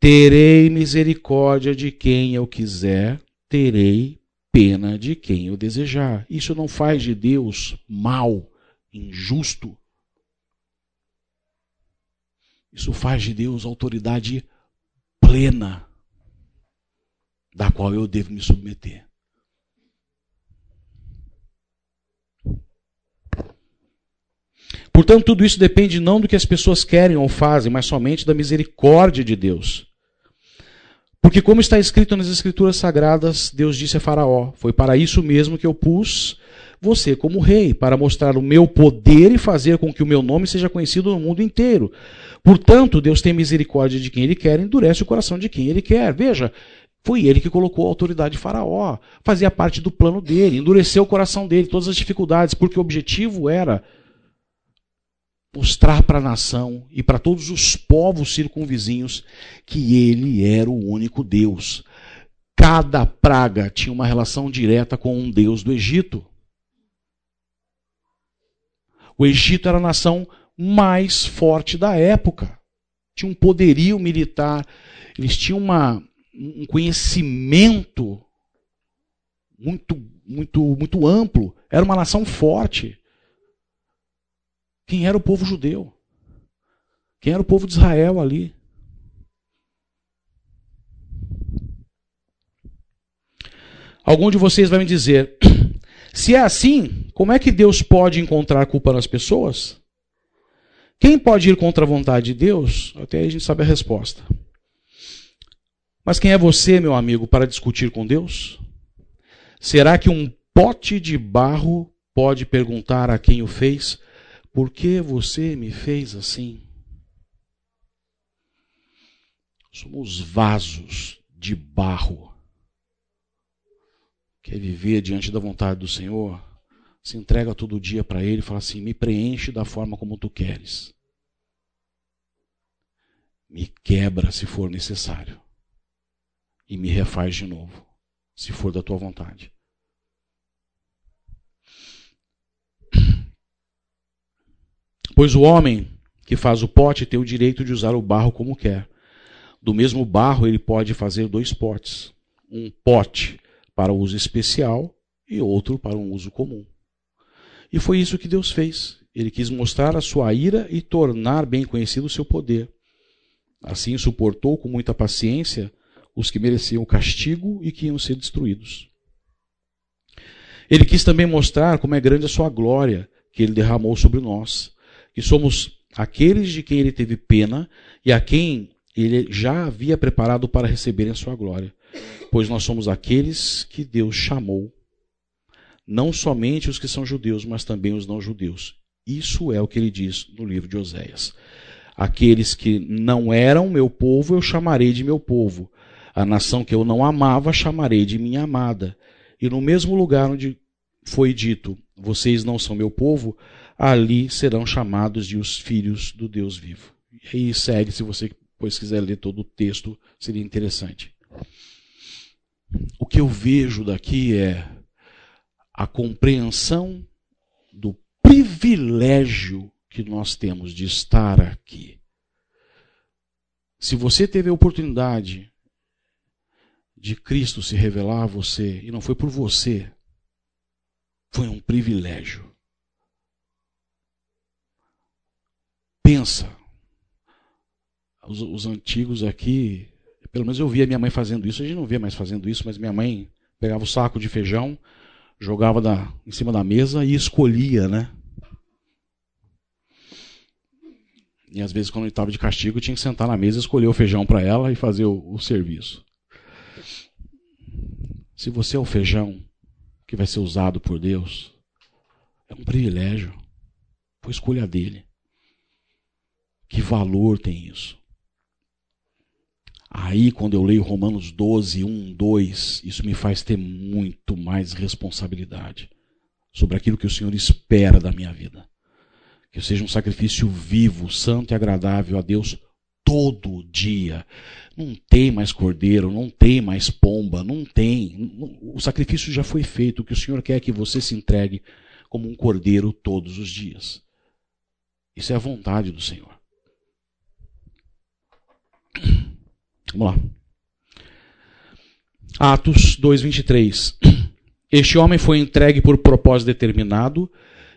Terei misericórdia de quem eu quiser, terei pena de quem eu desejar. Isso não faz de Deus mal, injusto. Isso faz de Deus autoridade plena, da qual eu devo me submeter. Portanto, tudo isso depende não do que as pessoas querem ou fazem, mas somente da misericórdia de Deus. Porque, como está escrito nas Escrituras Sagradas, Deus disse a Faraó: Foi para isso mesmo que eu pus você como rei, para mostrar o meu poder e fazer com que o meu nome seja conhecido no mundo inteiro. Portanto, Deus tem misericórdia de quem ele quer, endurece o coração de quem ele quer. Veja, foi ele que colocou a autoridade de Faraó, fazia parte do plano dele, endureceu o coração dele, todas as dificuldades, porque o objetivo era mostrar para a nação e para todos os povos circunvizinhos que ele era o único Deus. Cada praga tinha uma relação direta com um deus do Egito. O Egito era a nação mais forte da época. Tinha um poderio militar, eles tinham uma, um conhecimento muito, muito, muito amplo. Era uma nação forte. Quem era o povo judeu? Quem era o povo de Israel ali? Algum de vocês vai me dizer: *clears throat* se é assim, como é que Deus pode encontrar culpa nas pessoas? Quem pode ir contra a vontade de Deus? Até aí a gente sabe a resposta. Mas quem é você, meu amigo, para discutir com Deus? Será que um pote de barro pode perguntar a quem o fez por que você me fez assim? Somos vasos de barro. Quer viver diante da vontade do Senhor? Se entrega todo dia para Ele e fala assim: me preenche da forma como tu queres. Me quebra se for necessário. E me refaz de novo, se for da tua vontade. Pois o homem que faz o pote tem o direito de usar o barro como quer. Do mesmo barro ele pode fazer dois potes: um pote para uso especial e outro para um uso comum. E foi isso que Deus fez. Ele quis mostrar a sua ira e tornar bem conhecido o seu poder. Assim suportou com muita paciência os que mereciam castigo e que iam ser destruídos. Ele quis também mostrar como é grande a sua glória que ele derramou sobre nós que somos aqueles de quem ele teve pena e a quem ele já havia preparado para receberem a sua glória, pois nós somos aqueles que Deus chamou, não somente os que são judeus, mas também os não judeus. Isso é o que ele diz no livro de Oséias. Aqueles que não eram meu povo, eu chamarei de meu povo. A nação que eu não amava, chamarei de minha amada. E no mesmo lugar onde foi dito: Vocês não são meu povo, ali serão chamados de os filhos do Deus vivo. E segue, se você depois quiser ler todo o texto, seria interessante. O que eu vejo daqui é a compreensão do privilégio que nós temos de estar aqui. Se você teve a oportunidade de Cristo se revelar a você, e não foi por você, foi um privilégio. Pensa, os, os, antigos aqui, pelo menos eu via minha mãe fazendo isso, a gente não vê mais fazendo isso, mas minha mãe pegava o saco de feijão, jogava da, em cima da mesa e escolhia, né? E às vezes, quando ele estava de castigo, tinha que sentar na mesa, escolher o feijão para ela e fazer o, o serviço. Se você é o feijão que vai ser usado por Deus, é um privilégio. Foi escolha dele. Que valor tem isso? Aí, quando eu leio Romanos 12, 1, 2, isso me faz ter muito mais responsabilidade sobre aquilo que o Senhor espera da minha vida. Que eu seja um sacrifício vivo, santo e agradável a Deus todo dia. Não tem mais cordeiro, não tem mais pomba, não tem. O sacrifício já foi feito. O que o Senhor quer é que você se entregue como um cordeiro todos os dias. Isso é a vontade do Senhor. Vamos lá. Atos 2:23. Este homem foi entregue por propósito determinado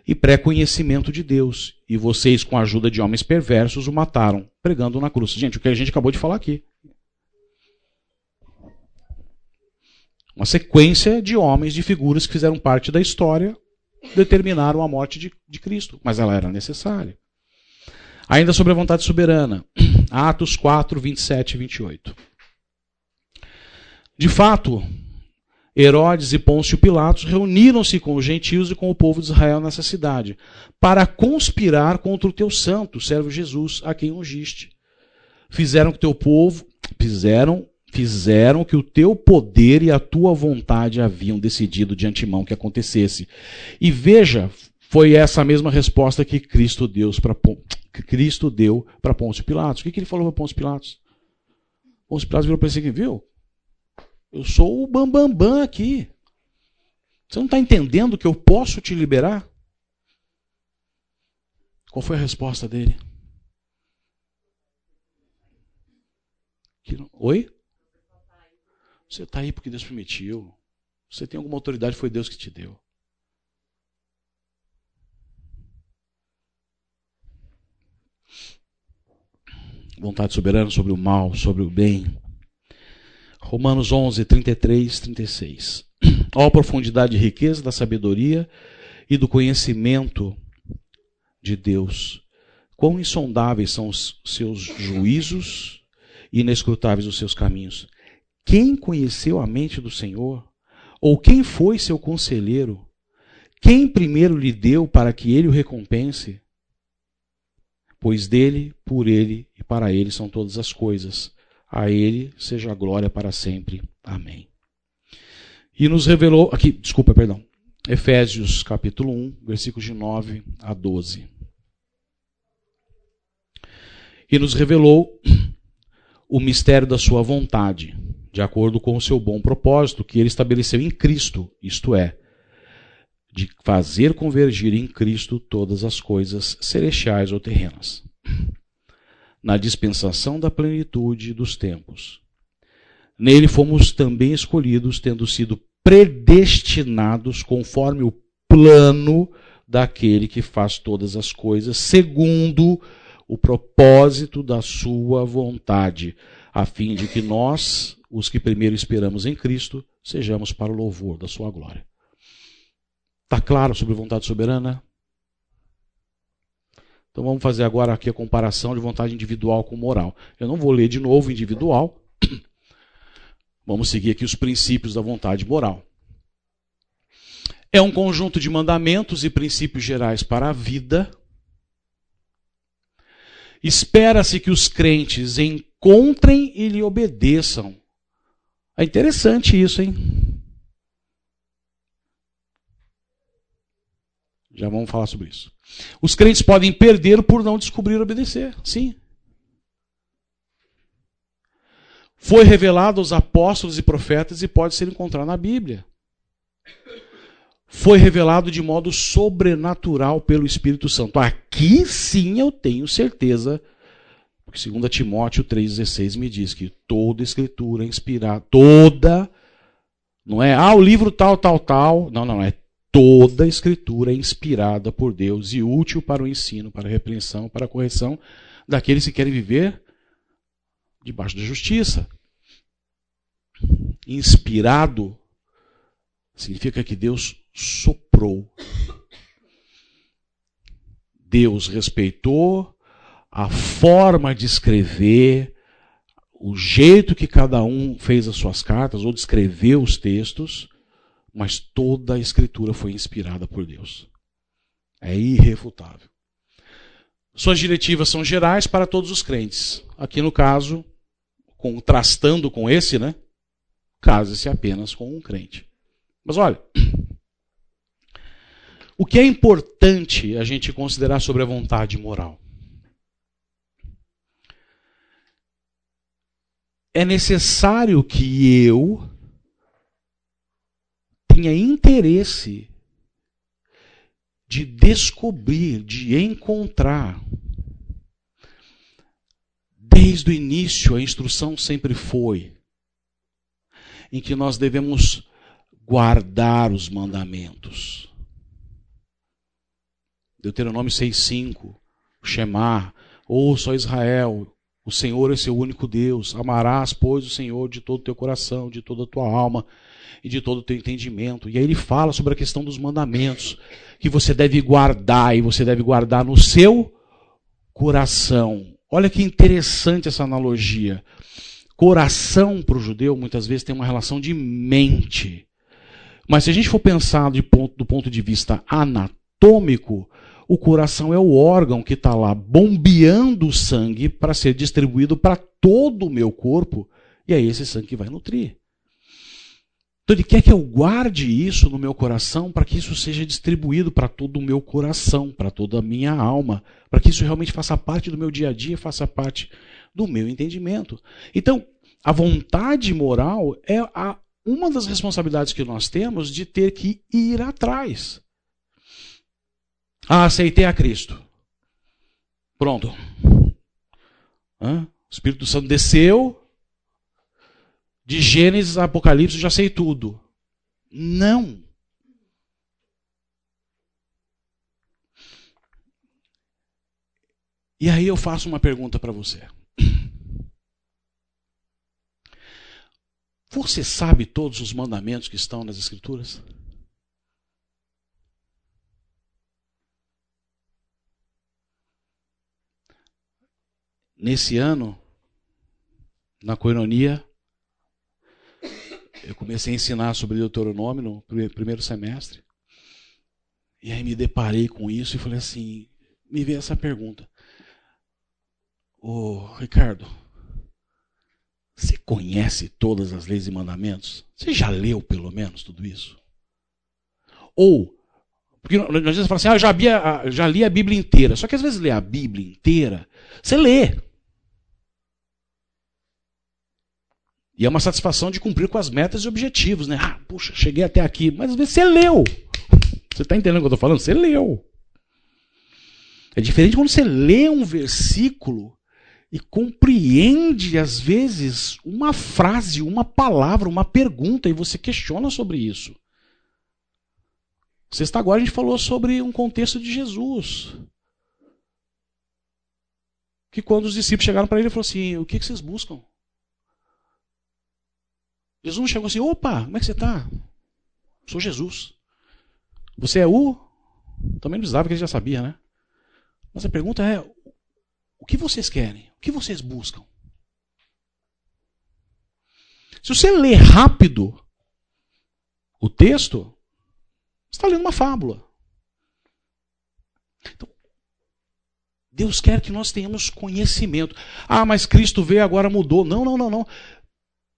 e pré-conhecimento de Deus, e vocês com a ajuda de homens perversos o mataram, pregando na cruz. Gente, o que a gente acabou de falar aqui. Uma sequência de homens, de figuras que fizeram parte da história, determinaram a morte de, de Cristo, mas ela era necessária. Ainda sobre a vontade soberana. Atos 4, 27 e 28. De fato, Herodes e Pôncio Pilatos reuniram-se com os gentios e com o povo de Israel nessa cidade, para conspirar contra o teu santo, servo Jesus, a quem ungiste. Fizeram que teu povo, fizeram, fizeram que o teu poder e a tua vontade haviam decidido de antemão que acontecesse. E veja, foi essa mesma resposta que Cristo deu para que Cristo deu para Pôncio Pilatos. O que, que ele falou para Pôncio Pilatos? Pôncio Pilatos virou para ele assim, viu? Eu sou o bambambam bam, bam aqui. Você não está entendendo que eu posso te liberar? Qual foi a resposta dele? Oi? Você está aí porque Deus permitiu. Você tem alguma autoridade, foi Deus que te deu. Vontade soberana sobre o mal, sobre o bem. Romanos 11, 33, 36. Ó profundidade e riqueza da sabedoria e do conhecimento de Deus. Quão insondáveis são os seus juízos e inescrutáveis os seus caminhos. Quem conheceu a mente do Senhor? Ou quem foi seu conselheiro? Quem primeiro lhe deu para que ele o recompense? Pois dele, por ele e para ele são todas as coisas. A ele seja a glória para sempre. Amém. E nos revelou, aqui, desculpa, perdão. Efésios capítulo 1, versículos de 9 a 12. E nos revelou o mistério da sua vontade, de acordo com o seu bom propósito que ele estabeleceu em Cristo, isto é, de fazer convergir em Cristo todas as coisas celestiais ou terrenas, na dispensação da plenitude dos tempos. Nele fomos também escolhidos, tendo sido predestinados conforme o plano daquele que faz todas as coisas, segundo o propósito da sua vontade, a fim de que nós, os que primeiro esperamos em Cristo, sejamos para o louvor da sua glória. Está claro sobre vontade soberana? Então vamos fazer agora aqui a comparação de vontade individual com moral. Eu não vou ler de novo individual. *clears throat* Vamos seguir aqui os princípios da vontade moral. É um conjunto de mandamentos e princípios gerais para a vida. Espera-se que os crentes encontrem e lhe obedeçam. É interessante isso, hein? Já vamos falar sobre isso. Os crentes podem perder por não descobrir obedecer. Sim. Foi revelado aos apóstolos e profetas e pode ser encontrado na Bíblia. Foi revelado de modo sobrenatural pelo Espírito Santo. Aqui sim eu tenho certeza, porque 2 Timóteo 3,16 me diz que toda escritura é inspirada, toda, não é, ah, o livro tal, tal, tal. Não, não, é toda a escritura é inspirada por Deus e útil para o ensino, para a repreensão, para a correção daqueles que querem viver debaixo da justiça. Inspirado significa que Deus soprou. Deus respeitou a forma de escrever, o jeito que cada um fez as suas cartas ou descreveu os textos mas toda a escritura foi inspirada por Deus. É irrefutável. Suas diretivas são gerais para todos os crentes. Aqui no caso, contrastando com esse, né? Case-se apenas com um crente. Mas olha, *clears throat* o que é importante a gente considerar sobre a vontade moral? É necessário que eu tenha interesse de descobrir, de encontrar. Desde o início, a instrução sempre foi em que nós devemos guardar os mandamentos. Deuteronômio 6,5, Shemar, ouça Israel, o Senhor é seu único Deus, amarás, pois, o Senhor de todo o teu coração, de toda a tua alma e de todo o teu entendimento. E aí ele fala sobre a questão dos mandamentos, que você deve guardar, e você deve guardar no seu coração. Olha que interessante essa analogia. Coração para o judeu muitas vezes tem uma relação de mente. Mas se a gente for pensar ponto, do ponto de vista anatômico, o coração é o órgão que está lá bombeando o sangue para ser distribuído para todo o meu corpo, e é esse sangue que vai nutrir. Então ele quer que eu guarde isso no meu coração para que isso seja distribuído para todo o meu coração, para toda a minha alma, para que isso realmente faça parte do meu dia a dia, faça parte do meu entendimento. Então, a vontade moral é a, uma das responsabilidades que nós temos de ter que ir atrás. Ah, aceitei a Cristo. Pronto. Hã? O Espírito Santo desceu, de Gênesis a Apocalipse eu já sei tudo. Não. E aí eu faço uma pergunta para você. *clears throat* Você sabe todos os mandamentos que estão nas Escrituras? Nesse ano, na coinonia, eu comecei a ensinar sobre Deuteronômio no primeiro semestre. E aí me deparei com isso e falei assim, me veio essa pergunta. Ô, Ricardo, você conhece todas as leis e mandamentos? Você já leu pelo menos tudo isso? Ou, porque às vezes você fala assim, ah, eu já, li a, já li a Bíblia inteira. Só que às vezes ler a Bíblia inteira, você lê. E é uma satisfação de cumprir com as metas e objetivos, né? Ah, puxa, cheguei até aqui. Mas às vezes você leu. Você está entendendo o que eu estou falando? Você leu. É diferente quando você lê um versículo e compreende, às vezes, uma frase, uma palavra, uma pergunta, e você questiona sobre isso. Sexta agora a gente falou sobre um contexto de Jesus. Que quando os discípulos chegaram para ele, ele falou assim: O que, que vocês buscam? Jesus não chegou assim, opa, como é que você está? Sou Jesus. Você é o? Também não precisava que ele já sabia, né? Mas a pergunta é: o que vocês querem? O que vocês buscam? Se você lê rápido o texto, você está lendo uma fábula. Então, Deus quer que nós tenhamos conhecimento. Ah, mas Cristo veio agora mudou. Não, não, não, não.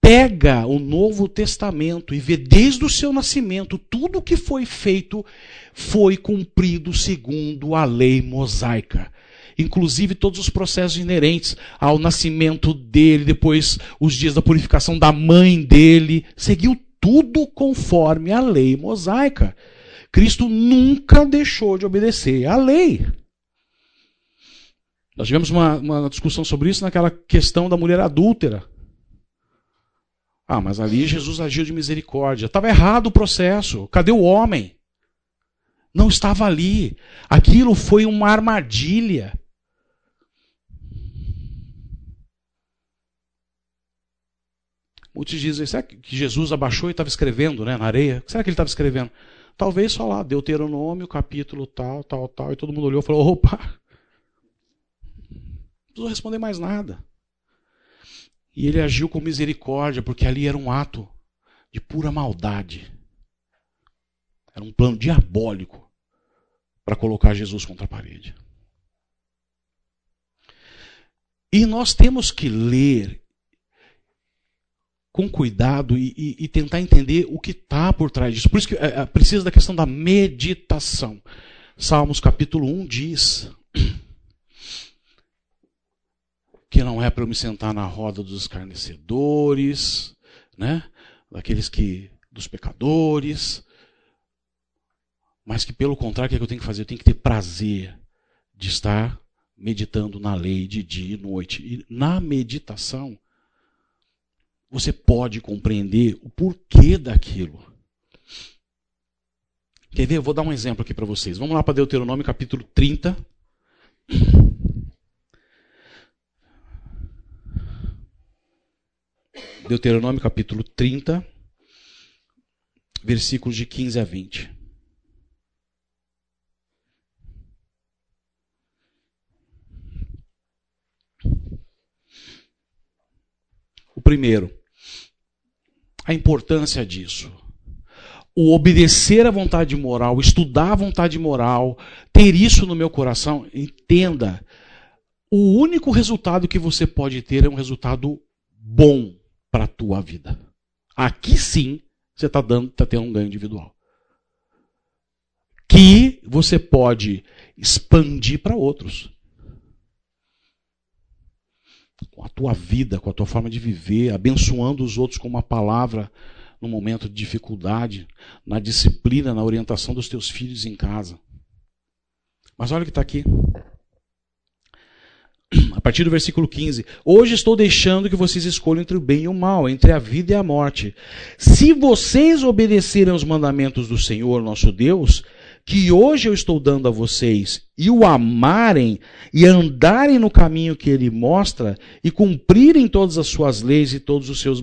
Pega o Novo Testamento e vê desde o seu nascimento tudo o que foi feito foi cumprido segundo a lei mosaica inclusive todos os processos inerentes ao nascimento dele, depois os dias da purificação da mãe dele, seguiu tudo conforme a lei mosaica. Cristo nunca deixou de obedecer à lei. Nós tivemos uma, uma discussão sobre isso naquela questão da mulher adúltera. Ah, mas ali Jesus agiu de misericórdia. Estava errado o processo. Cadê o homem? Não estava ali. Aquilo foi uma armadilha. Muitos dizem, será que Jesus abaixou e estava escrevendo né, na areia? O que será que ele estava escrevendo? Talvez só lá, Deuteronômio, capítulo tal, tal, tal, e todo mundo olhou e falou, opa, não precisou responder mais nada. E ele agiu com misericórdia, porque ali era um ato de pura maldade. Era um plano diabólico para colocar Jesus contra a parede. E nós temos que ler com cuidado e, e, e tentar entender o que está por trás disso. Por isso que é, é, precisa da questão da meditação. Salmos capítulo 1 diz que não é para eu me sentar na roda dos escarnecedores, né? daqueles que dos pecadores, mas que pelo contrário, o que, é que eu tenho que fazer? Eu tenho que ter prazer de estar meditando na lei de dia e noite. E na meditação, você pode compreender o porquê daquilo. Quer ver? Eu vou dar um exemplo aqui para vocês. Vamos lá para Deuteronômio capítulo 30. Deuteronômio capítulo 30, versículos de 15 a 20. O primeiro, a importância disso. O obedecer à vontade moral, estudar a vontade moral, ter isso no meu coração, entenda. O único resultado que você pode ter é um resultado bom para a tua vida. Aqui sim você está dando, está tendo um ganho individual. Que você pode expandir para outros com a tua vida, com a tua forma de viver, abençoando os outros com uma palavra no momento de dificuldade, na disciplina, na orientação dos teus filhos em casa. Mas olha o que está aqui. Partir do versículo 15: Hoje estou deixando que vocês escolham entre o bem e o mal, entre a vida e a morte. Se vocês obedecerem aos mandamentos do Senhor nosso Deus, que hoje eu estou dando a vocês e o amarem e andarem no caminho que ele mostra e cumprirem todas as suas leis e todos os seus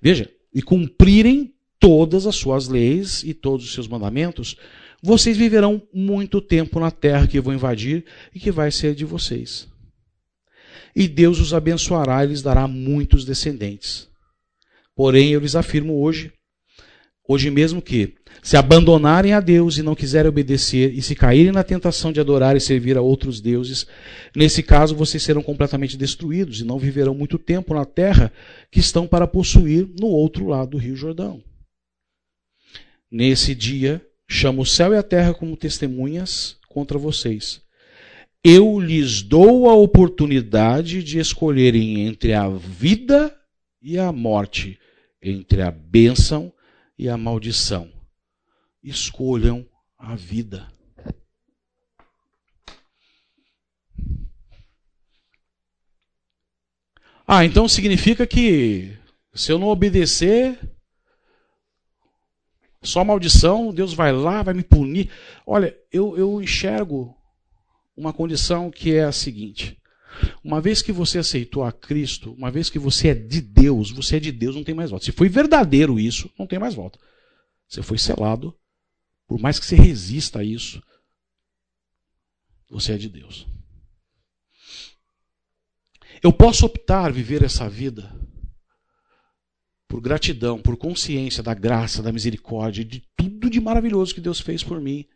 veja e cumprirem todas as suas leis e todos os seus mandamentos vocês viverão muito tempo na terra que eu vou invadir e que vai ser de vocês e Deus os abençoará e lhes dará muitos descendentes porém eu lhes afirmo hoje hoje mesmo que se abandonarem a Deus e não quiserem obedecer, e se caírem na tentação de adorar e servir a outros deuses, nesse caso vocês serão completamente destruídos e não viverão muito tempo na terra que estão para possuir no outro lado do Rio Jordão. Nesse dia, chamo o céu e a terra como testemunhas contra vocês. Eu lhes dou a oportunidade de escolherem entre a vida e a morte, entre a bênção e a maldição escolham a vida. Ah, então significa que se eu não obedecer, só maldição, Deus vai lá, vai me punir. Olha, eu, eu enxergo uma condição que é a seguinte: uma vez que você aceitou a Cristo, uma vez que você é de Deus, você é de Deus, não tem mais volta. Se foi verdadeiro isso, não tem mais volta. Você foi selado por mais que você resista a isso, você é de Deus. Eu posso optar viver essa vida por gratidão, por consciência da graça, da misericórdia, de tudo de maravilhoso que Deus fez por mim.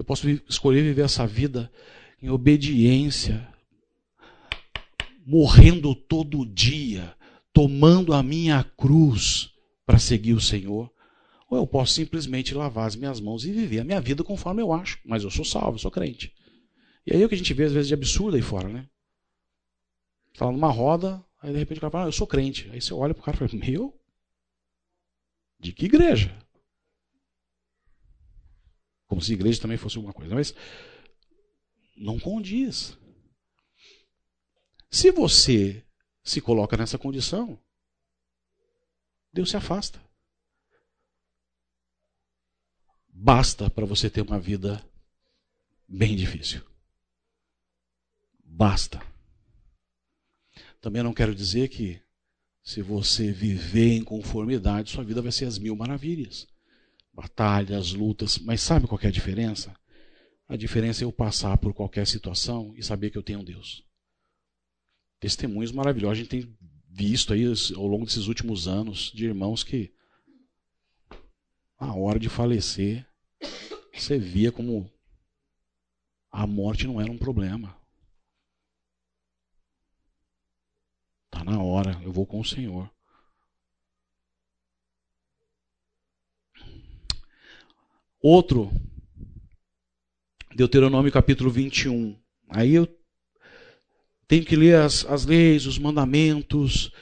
Eu posso escolher viver essa vida em obediência, morrendo todo dia, tomando a minha cruz para seguir o Senhor. Ou eu posso simplesmente lavar as minhas mãos e viver a minha vida conforme eu acho. Mas eu sou salvo, eu sou crente. E aí é o que a gente vê às vezes de absurdo aí fora, né? Lá numa roda, aí de repente o cara fala, ah, eu sou crente. Aí você olha pro cara e fala, meu? De que igreja? Como se igreja também fosse alguma coisa. Mas não condiz. Se você se coloca nessa condição, Deus se afasta. Basta para você ter uma vida bem difícil. Basta. Também não quero dizer que se você viver em conformidade, sua vida vai ser as mil maravilhas. Batalhas, lutas, mas sabe qual é a diferença? A diferença é eu passar por qualquer situação e saber que eu tenho Deus. Testemunhos maravilhosos. A gente tem visto aí ao longo desses últimos anos de irmãos que, na hora de falecer, você via como a morte não era um problema. Está na hora, eu vou com o Senhor. Outro, Deuteronômio capítulo 21. Aí eu tenho que ler as, as leis, os mandamentos,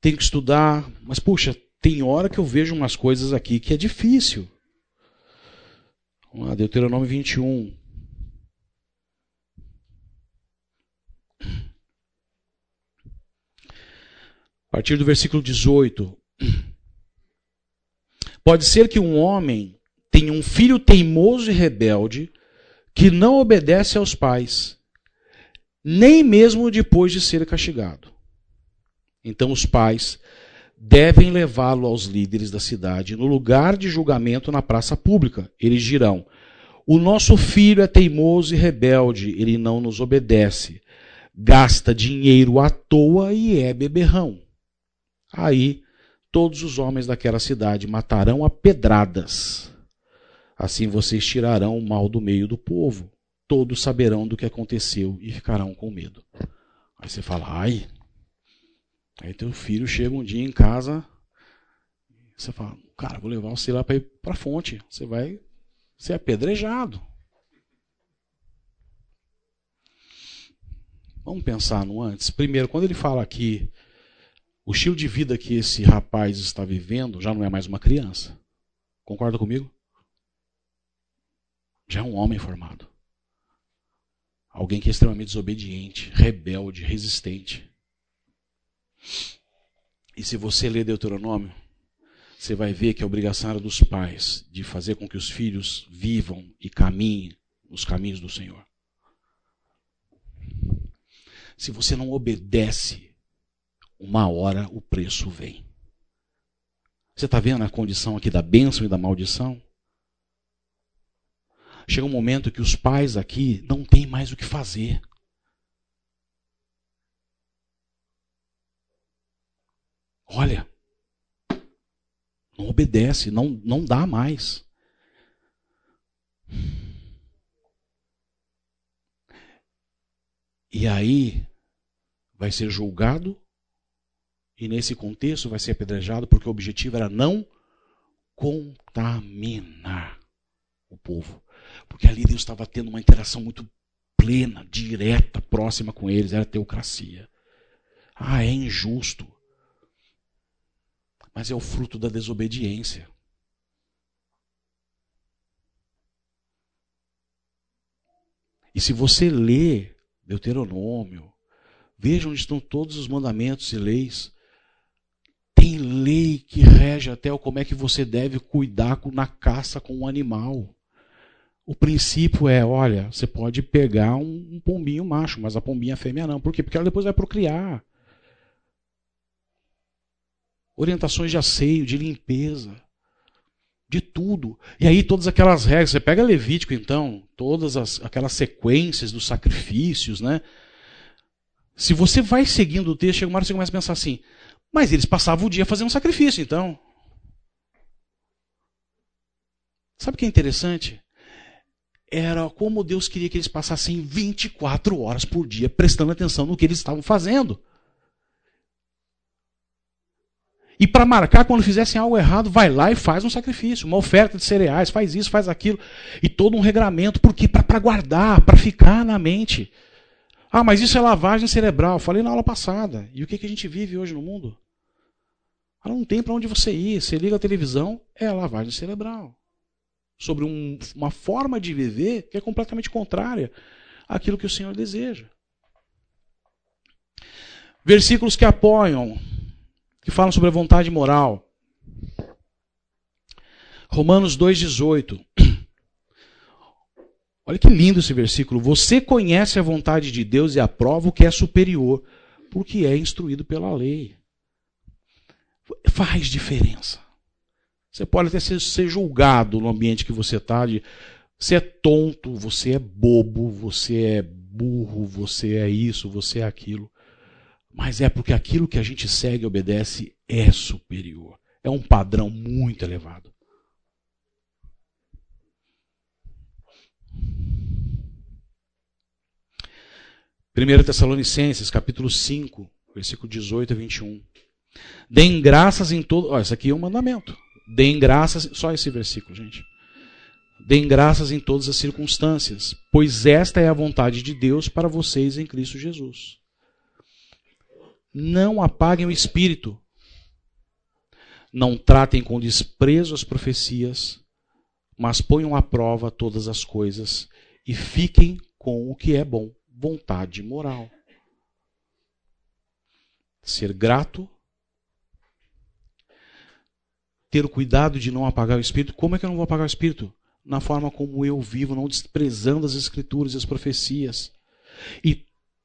tenho que estudar, mas puxa, tem hora que eu vejo umas coisas aqui que é difícil. Vamos lá, Deuteronômio 21. A partir do versículo 18. *clears throat* Pode ser que um homem tenha um filho teimoso e rebelde que não obedece aos pais, nem mesmo depois de ser castigado. Então os pais devem levá-lo aos líderes da cidade no lugar de julgamento na praça pública. Eles dirão: O nosso filho é teimoso e rebelde, ele não nos obedece, gasta dinheiro à toa e é beberrão. Aí todos os homens daquela cidade matarão a pedradas. Assim vocês tirarão o mal do meio do povo. Todos saberão do que aconteceu e ficarão com medo. Aí você fala, ai. Aí teu filho chega um dia em casa, você fala, cara, vou levar você lá para ir para a fonte. Você vai ser apedrejado. Vamos pensar no antes. Primeiro, quando ele fala aqui o estilo de vida que esse rapaz está vivendo já não é mais uma criança. Concorda comigo? Já é um homem formado. Alguém que é extremamente desobediente, rebelde, resistente. E se você ler Deuteronômio, você vai ver que a obrigação era dos pais de fazer com que os filhos vivam e caminhem nos caminhos do Senhor. Se você não obedece uma hora o preço vem. Você está vendo a condição aqui da bênção e da maldição? Chega um momento que os pais aqui não têm mais o que fazer. Olha, não obedece, não, não dá mais. E aí vai ser julgado e nesse contexto vai ser apedrejado porque o objetivo era não contaminar o povo. Porque ali Deus estava tendo uma interação muito plena, direta, próxima com eles, era teocracia. Ah, é injusto. Mas é o fruto da desobediência. E se você lê Deuteronômio, veja onde estão todos os mandamentos e leis tem lei que rege até o como é que você deve cuidar na caça com um animal. O princípio é, olha, você pode pegar um, um pombinho macho, mas a pombinha fêmea não. Por quê? Porque ela depois vai procriar. Orientações de asseio, de limpeza, de tudo. E aí todas aquelas regras, você pega Levítico então, todas as, aquelas sequências dos sacrifícios, né? Se você vai seguindo o texto, chega uma hora você começa a pensar assim, mas eles passavam o dia fazendo sacrifício, então. Sabe o que é interessante? Era como Deus queria que eles passassem 24 horas por dia prestando atenção no que eles estavam fazendo. E para marcar quando fizessem algo errado, vai lá e faz um sacrifício, uma oferta de cereais, faz isso, faz aquilo, e todo um regramento, porque para guardar, para ficar na mente. Ah, mas isso é lavagem cerebral. Falei na aula passada. E o que, que a gente vive hoje no mundo? Ah, não tem para onde você ir. Você liga a televisão, é lavagem cerebral. Sobre um, uma forma de viver que é completamente contrária àquilo que o Senhor deseja. Versículos que apoiam que falam sobre a vontade moral. Romanos 2,18. *clears throat* Olha que lindo esse versículo. Você conhece a vontade de Deus e aprova o que é superior, porque é instruído pela lei. Faz diferença. Você pode até ser, ser julgado no ambiente que você está. Você é tonto, você é bobo, você é burro, você é isso, você é aquilo mas é porque aquilo que a gente segue e obedece é superior. É um padrão muito elevado. Primeiro Tessalonicenses, capítulo 5, versículo 18 a 21. Deem graças em todo. Olha, isso aqui é um mandamento. Deem graças. Só esse versículo, gente. Deem graças em todas as circunstâncias, pois esta é a vontade de Deus para vocês em Cristo Jesus. Não apaguem o espírito. Não tratem com desprezo as profecias, mas ponham à prova todas as coisas e fiquem com o que é bom, vontade moral. Ser grato, ter o cuidado de não apagar o espírito. Como é que eu não vou apagar o espírito? Na forma como eu vivo, não desprezando as escrituras e as profecias. E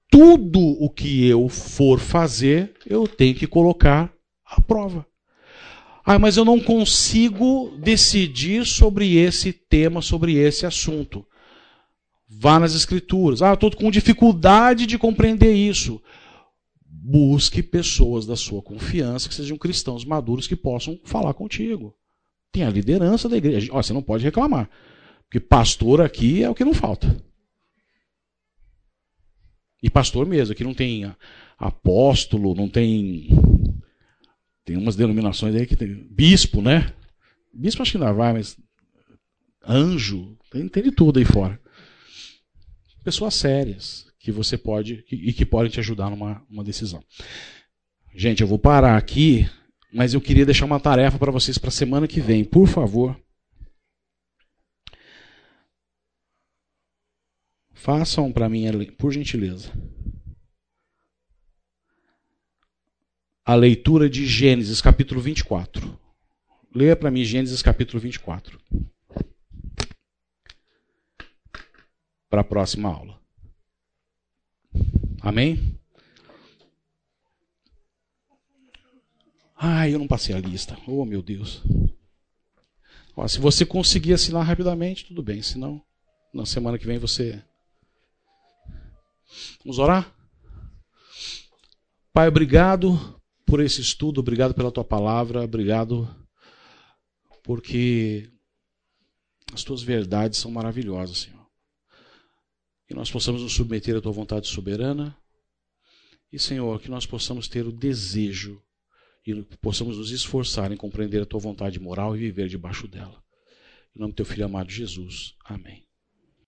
tudo o que eu for fazer, eu tenho que colocar à prova. Ah, mas eu não consigo decidir sobre esse tema, sobre esse assunto. Vá nas escrituras. Ah, estou com dificuldade de compreender isso. Busque pessoas da sua confiança, que sejam cristãos maduros, que possam falar contigo. Tem a liderança da igreja. Você não pode reclamar. Porque pastor aqui é o que não falta. E pastor mesmo, aqui não tem apóstolo, não tem. Tem umas denominações aí que tem. Bispo, né? Bispo acho que ainda vai, mas. Anjo, tem, tem de tudo aí fora. Pessoas sérias que você pode. e que podem te ajudar numa uma decisão. Gente, eu vou parar aqui, mas eu queria deixar uma tarefa para vocês para a semana que vem. Por favor. Façam para mim, por gentileza, a leitura de Gênesis capítulo 24. Leia para mim Gênesis capítulo 24. Para a próxima aula. Amém? Ai, eu não passei a lista. Oh, meu Deus. Ó, se você conseguir assinar rapidamente, tudo bem. Se não, na semana que vem você Vamos orar? Pai, obrigado por esse estudo, obrigado pela tua palavra, obrigado porque as tuas verdades são maravilhosas, Senhor. Que nós possamos nos submeter à tua vontade soberana e, Senhor, que nós possamos ter o desejo e possamos nos esforçar em compreender a tua vontade moral e viver debaixo dela. Em nome do teu filho amado Jesus. Amém.